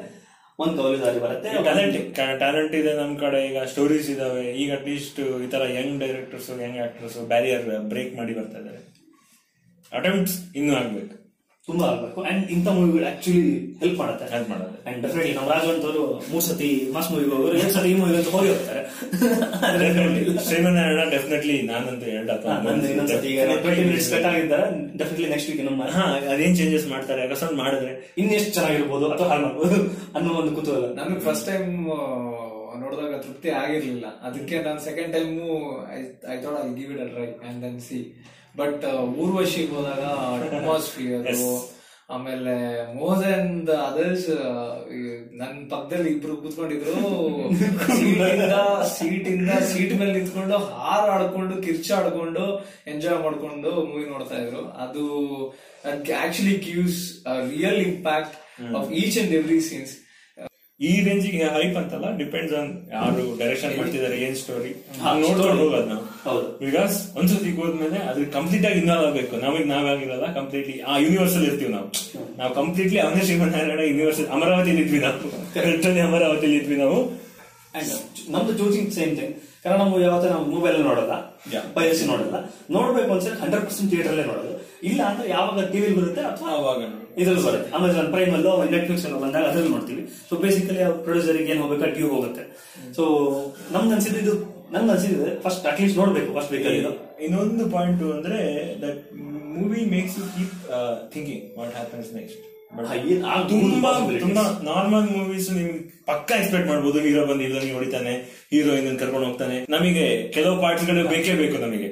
Speaker 1: ಒಂದು ಕೌಲಿದಾರಿ ಬರುತ್ತೆ
Speaker 2: ಟ್ಯಾಲೆಂಟ್ ಟ್ಯಾಲೆಂಟ್ ಇದೆ ನಮ್ ಕಡೆ ಈಗ ಸ್ಟೋರೀಸ್ ಇದಾವೆ. ಈಗ ಅಟ್ಲೀಸ್ಟ್ ಈ ತರ young directors young actors barrier break ಮಾಡಿ ಬರ್ತಾ ಇದ್ದಾರೆ ಅಟೆಂಪ್ಟ್ಸ್ ಇನ್ನೂ ಆಗ್ಬೇಕು.
Speaker 1: ತುಂಬಾ ಆಗ್ಬೇಕು. ಅಂಡ್ ಇಂಥ ಮೂವಿಗಳು ಆಕ್ಚುಲಿ ಹೆಲ್ಪ್ ಮಾಡುತ್ತೆ.
Speaker 2: ಹೆಲ್ಪ್ ಮಾಡೋದು
Speaker 1: ಅಂಡ್ ಡೆಫಿನೆಟ್ಲಿ ನಮ್ಮ ರಾಘವಂತ್ ಅವರು ಮೂರ್ ಸತಿ ಮಾಸ್ ಮೂವಿಗೆ ಹೋಗೋರು ಎರಡ್ ಸತಿ ಈ ಮೂವಿಗೆ ಅಂತ ಹೋಗಿ ಹೋಗ್ತಾರೆ.
Speaker 2: ಶ್ರೀಮನ್ನಾರಾಯಣ ಡೆಫಿನೆಟ್ಲಿ ನಾನಂತೂ ಎರಡು
Speaker 1: ಟ್ವೆಂಟಿ ಮಿನಿಟ್ಸ್ ಕಟ್ ಆಗಿದ್ದಾರೆ. ಡೆಫಿನೆಟ್ಲಿ ನೆಕ್ಸ್ಟ್ ವೀಕ್ ನಮ್ಮ
Speaker 2: ಹಾ ಅದೇನ್ ಚೇಂಜಸ್ ಮಾಡ್ತಾರೆ? ಅಕಸ್ಮಾತ್ ಮಾಡಿದ್ರೆ.
Speaker 1: ಇನ್ನೆಷ್ಟು ಚೆನ್ನಾಗಿರ್ಬೋದು ಅಥವಾ ಹಾಳು ಮಾಡ್ಬೋದು ಅನ್ನೋ ಒಂದು ಕುತೂಹಲ.
Speaker 3: ನನಗೆ ಫಸ್ಟ್ ಟೈಮ್ ನೋಡಿದಾಗ ತೃಪ್ತಿ ಆಗಿರ್ಲಿಲ್ಲ. ಅದಕ್ಕೆ ನಾನು second time I thought I give it a try and then see but ಊರ್ವಶಿಗೆ ಹೋದಾಗ ಅಟ್ಮಾಸ್ಫಿಯರ್ ಆಮೇಲೆ ಮೋಸ್ ಅಂಡ್ ಅದರ್ಸ್ ನನ್ ಪಕ್ಕದಲ್ಲಿ ಇಬ್ರು ಕೂತ್ಕೊಂಡಿದ್ರು. ಸೀಟಿಂದ ಸೀಟಿಂದ ಸೀಟ್ ಮೇಲೆ ನಿಂತ್ಕೊಂಡು ಹಾರಾಡ್ಕೊಂಡು ಕಿರ್ಚಾಡ್ಕೊಂಡು ಎಂಜಾಯ್ ಮಾಡ್ಕೊಂಡು ಮೂವಿ ನೋಡ್ತಾ ಇದ್ರು. ಅದು actually gives real impact of each and every scenes
Speaker 2: ಈ ರೇಂಜಿಗೆ ಹೈಪ್ ಅಂತಲ್ಲ ಡಿಪೆಂಡ್ಸ್ ಆನ್ ಯಾರು ಡೈರೆಕ್ಷನ್ ಮಾಡ್ತಿದ್ದಾರೆ ಏನ್ ಸ್ಟೋರಿ ನೋಡ್ಕೊಂಡು ಹೋಗೋದು ನಾವು
Speaker 1: ಹೌದು.
Speaker 2: ಬಿಕಾಸ್ ಒಂದ್ಸತಿ ಹೋದ್ಮೇಲೆ ಅದ್ರ ಕಂಪ್ಲೀಟ್ ಆಗಿ ಇನ್ವಾಲ್ವ್ ಆಗ್ಬೇಕು. ನಮಗ್ ನಾವಾಗಿರಲ್ಲ ಕಂಪ್ಲೀಟ್ಲಿ ಆ ಯೂನಿವರ್ಸ್ ಅಲ್ಲಿ ಇರ್ತೀವಿ ನಾವು. ನಾವು ಕಂಪ್ಲೀಟ್ಲಿ ಅವನೇ ಶ್ರೀಮನ್ನಾರಾಯಣ ಯೂನಿವರ್ಸ್ ಅಮರಾವತಿ ಇದ್ವಿ ನಾವು. ರಿಟರ್ನ್ ಅಮರಾವತಿಲಿ ಇದ್ವಿ ನಾವು.
Speaker 1: ನಮ್ದು ಚೂಸಿಂಗ್ ಸೇಮ್ ಥಿಂಗ್ ಕಾರಣ ನಾವು ಯಾವತ್ತೂ ನಾವು ಮೊಬೈಲ್ ನೋಡಲ್ಲ ಬಯಸಿ ನೋಡಲ್ಲ. ನೋಡ್ಬೇಕು ಅನ್ಸಿದ್ರೆ ಹಂಡ್ರೆಡ್ ಪರ್ಸೆಂಟ್ ಥಿಯೇಟರ್ ನೋಡಲ್ಲ. ನೋಡೋದು ಇಲ್ಲ ಅಂದ್ರೆ ಯಾವಾಗ ಟಿವಿಲಿ ಬರುತ್ತೆ ಅಥವಾ ಇದ್ರಲ್ಲಿ ಬರುತ್ತೆ. ಅಮೆಝಾನ್ ಪ್ರೈಮ್ ಅಲ್ಲೋ ನೆಟ್ಫ್ಲಿಕ್ಸ್ ಅಲ್ಲೋ ಬಂದಾಗ ಅದ್ರಲ್ಲಿ ನೋಡ್ತೀವಿ. ಸೊ ಬೇಸಿಕಲಿ ಪ್ರೊಡ್ಯೂಸರ್ಗೆ ಏನ್ ಹೋಗ್ಬೇಕಾ? ಟ್ಯೂಬ್ ಹೋಗುತ್ತೆ. ಸೊ ನಮ್ಗೆ ಅನ್ಸಿದ್ದು ನಂಗೆ ಅನ್ಸಿದ್ದು ಫಸ್ಟ್ ಅಟ್ಲೀಸ್ಟ್ ನೋಡ್ಬೇಕು ಫಸ್ಟ್ ಬೇಕಾಗಿದ್ದು
Speaker 2: ಇನ್ನೊಂದು ಪಾಯಿಂಟ್ ಅಂದ್ರೆ that movie makes you keep thinking what happens next ತುಂಬಾ. ತುಂಬಾ ನಾರ್ಮಲ್ ಮೂವೀಸ್ ನಿಮ್ಗೆ ಪಕ್ಕ ಎಕ್ಸ್ಪೆಕ್ಟ್ ಮಾಡ್ಬೋದು ಹೀರೋ ಬಂದು ಹೀರೋ ಹೊಡಿತಾನೆ ಹೀರೋಯಿನ್ ಕರ್ಕೊಂಡು ಹೋಗ್ತಾನೆ. ನಮಗೆ ಕೆಲವು ಪಾರ್ಟ್ಸ್ಗಳು ಬೇಕೇ ಬೇಕು ನಮಗೆ.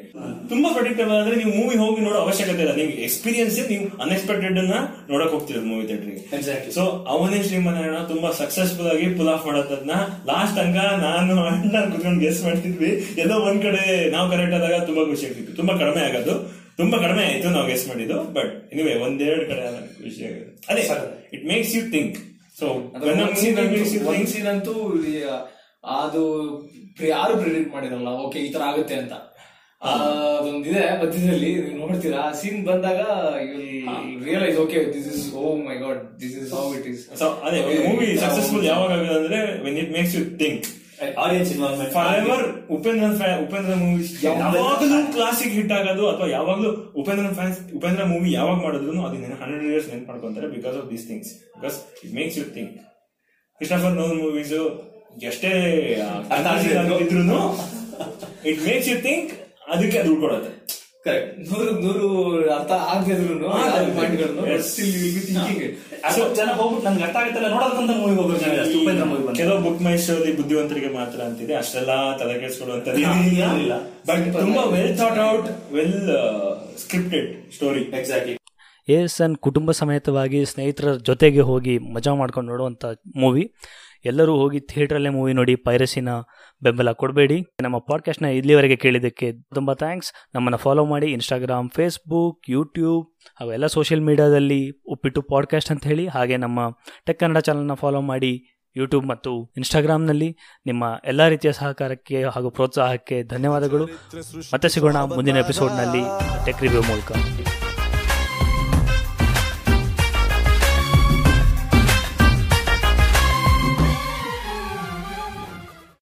Speaker 2: ತುಂಬಾ ಪ್ರೊಡಿಕ್ಟಬಲ್ ಆದ್ರೆ ನೀವು ಮೂವಿ ಹೋಗಿ ನೋಡೋ ಅವಶ್ಯಕತೆ ಇಲ್ಲ. ನಿಮ್ಗೆ ಎಕ್ಸ್ಪೀರಿಯನ್ಸ್ ನೀವು ಅನ್ಎಕ್ಸ್ಪೆಕ್ಟೆಡ್ ಅನ್ನ ನೋಡಕ್ ಹೋಗ್ತಿರೋದು ಮೂವಿ ಥಿಯೇಟರ್ಗೆ. ಸೊ ಅವನೇ ಶ್ರೀಮನಾರಾಯಣ ತುಂಬಾ ಸಕ್ಸಸ್ಫುಲ್ ಆಗಿ ಪುಲ್ ಆಫ್ ಮಾಡೋದನ್ನ ಲಾಸ್ಟ್ ತನಕ ನಾನು ಅಣ್ಣ ಕುತ್ಕೊಂಡು ಗೆಸ್ ಮಾಡ್ತಿದ್ವಿ. ಎಲ್ಲೋ ಒಂದ್ ಕಡೆ ನಾವು ಕರೆಕ್ಟ್ ಆದಾಗ ತುಂಬಾ ಖುಷಿ ಆಗ್ತಿತ್ತು. ತುಂಬಾ ಕಡಿಮೆ ಆಗೋದು. ತುಂಬಾ ಕಡಿಮೆ ಆಯ್ತು ನಾವು ಗೆಸ್ ಮಾಡಿದ್ದು ಬಟ್ ಎನಿವೆ ಒಂದೆರಡು ಕಡೆ ವಿಷಯ ಖುಷಿ ಆಗುತ್ತೆ ಅದೇ it makes you think so
Speaker 3: ಒಂದ್ ಸೀನ್ ಅಂತೂ ಈ, ಅದು ಯಾರು ಪ್ರಿಡಿಕ್ಟ್ ಮಾಡಿರಲ್ಲ ಓಕೆ ಈ ತರ ಆಗುತ್ತೆ ಅಂತ. ಅದೊಂದಿದೆ ಮಧ್ಯದಲ್ಲಿ ನೀವು ನೋಡ್ತೀರಾ ಆ ಸೀನ್ ಬಂದಾಗ realise okay this is oh my god this is how it is
Speaker 2: so ಅದೇ ಮೂವಿ ಸಕ್ಸಸ್ಫುಲ್ ಯಾವಾಗ ಆಗಿದೆ ಅಂದ್ರೆ when it makes you think
Speaker 1: audience involvement
Speaker 2: for ever fan Upendra movies ಯಾವಾಗಲೂ ಕ್ಲಾಸಿಕ್ ಹಿಟ್ ಆಗೋದು ಅಥವಾ ಯಾವಾಗಲೂ ಉಪೇಂದ್ರ ಫ್ಯಾನ್ಸ್ ಉಪೇಂದ್ರ ಮೂವಿ ಯಾವಾಗ ಮಾಡಿದ್ರು ಅದನ್ನ ಹಂಡ್ರೆಡ್ ಇಯರ್ಸ್ ನೆನ್ ಮಾಡ್ಕೊಂತಾರೆ because of these things because it makes you think Christopher non movies ಎಷ್ಟೇ. ಇದ್ರು ಇಟ್ ಮೇಕ್ಸ್ ಯು ಥಿಂಕ್ ಅದಕ್ಕೆ ದುಡ್ಡು ಉಳ್ಕೊಳತ್ತೆ
Speaker 1: ಕರೆಕ್ಟ್
Speaker 3: ನೂರು ನೂರು ಅರ್ಥ ಆಗದಿದ್ರು
Speaker 1: ಜನ ಹೋಗ್ಬಿಟ್ಟು ನನ್ಗೆ ಅರ್ಥ ಆಗುತ್ತಲ್ಲ ಮೂವಿ
Speaker 2: ಕೆಲವು ಬುಕ್ ಮೈ ಶೋಲಿ ಬುದ್ಧಿವಂತರಿಗೆ ಮಾತ್ರ ಅಂತಿದೆ. ಅಷ್ಟೆಲ್ಲ ತಲೆ ಕೆಡಿಸ್ಕೊಳ್ಳುವಂತದ್ದು ಬಟ್ ತುಂಬಾ well thought out well scripted story
Speaker 1: exactly
Speaker 4: yes ಅನ್ ಕುಟುಂಬ ಸಮೇತವಾಗಿ ಸ್ನೇಹಿತರ ಜೊತೆಗೆ ಹೋಗಿ ಮಜಾ ಮಾಡ್ಕೊಂಡು ನೋಡುವಂಥ ಮೂವಿ. ಎಲ್ಲರೂ ಹೋಗಿ ಥಿಯೇಟ್ರಲ್ಲೇ ಮೂವಿ ನೋಡಿ ಪೈರಸಿನ ಬೆಂಬಲ ಕೊಡಬೇಡಿ. ನಮ್ಮ ಪಾಡ್ಕಾಸ್ಟ್ನ ಇಲ್ಲಿವರೆಗೆ ಕೇಳಿದ್ದಕ್ಕೆ ತುಂಬ ಥ್ಯಾಂಕ್ಸ್ ನಮ್ಮನ್ನು ಫಾಲೋ ಮಾಡಿ ಇನ್ಸ್ಟಾಗ್ರಾಮ್ ಫೇಸ್ಬುಕ್ ಯೂಟ್ಯೂಬ್ ಅವೆಲ್ಲ ಸೋಷಿಯಲ್ ಮೀಡಿಯಾದಲ್ಲಿ ಉಪ್ಪಿಟ್ಟು ಪಾಡ್ಕಾಸ್ಟ್ ಅಂತ ಹೇಳಿ. ಹಾಗೆ ನಮ್ಮ ಟೆಕ್ ಕನ್ನಡ ಚಾನಲ್ನ ಫಾಲೋ ಮಾಡಿ ಯೂಟ್ಯೂಬ್ ಮತ್ತು ಇನ್ಸ್ಟಾಗ್ರಾಮ್ನಲ್ಲಿ ನಿಮ್ಮ ಎಲ್ಲ ರೀತಿಯ ಸಹಕಾರಕ್ಕೆ ಹಾಗೂ ಪ್ರೋತ್ಸಾಹಕ್ಕೆ ಧನ್ಯವಾದಗಳು. ಮತ್ತೆ ಸಿಗೋಣ ಮುಂದಿನ ಎಪಿಸೋಡ್ನಲ್ಲಿ ಟೆಕ್ ರಿವ್ಯೂ ಮೂಲಕ.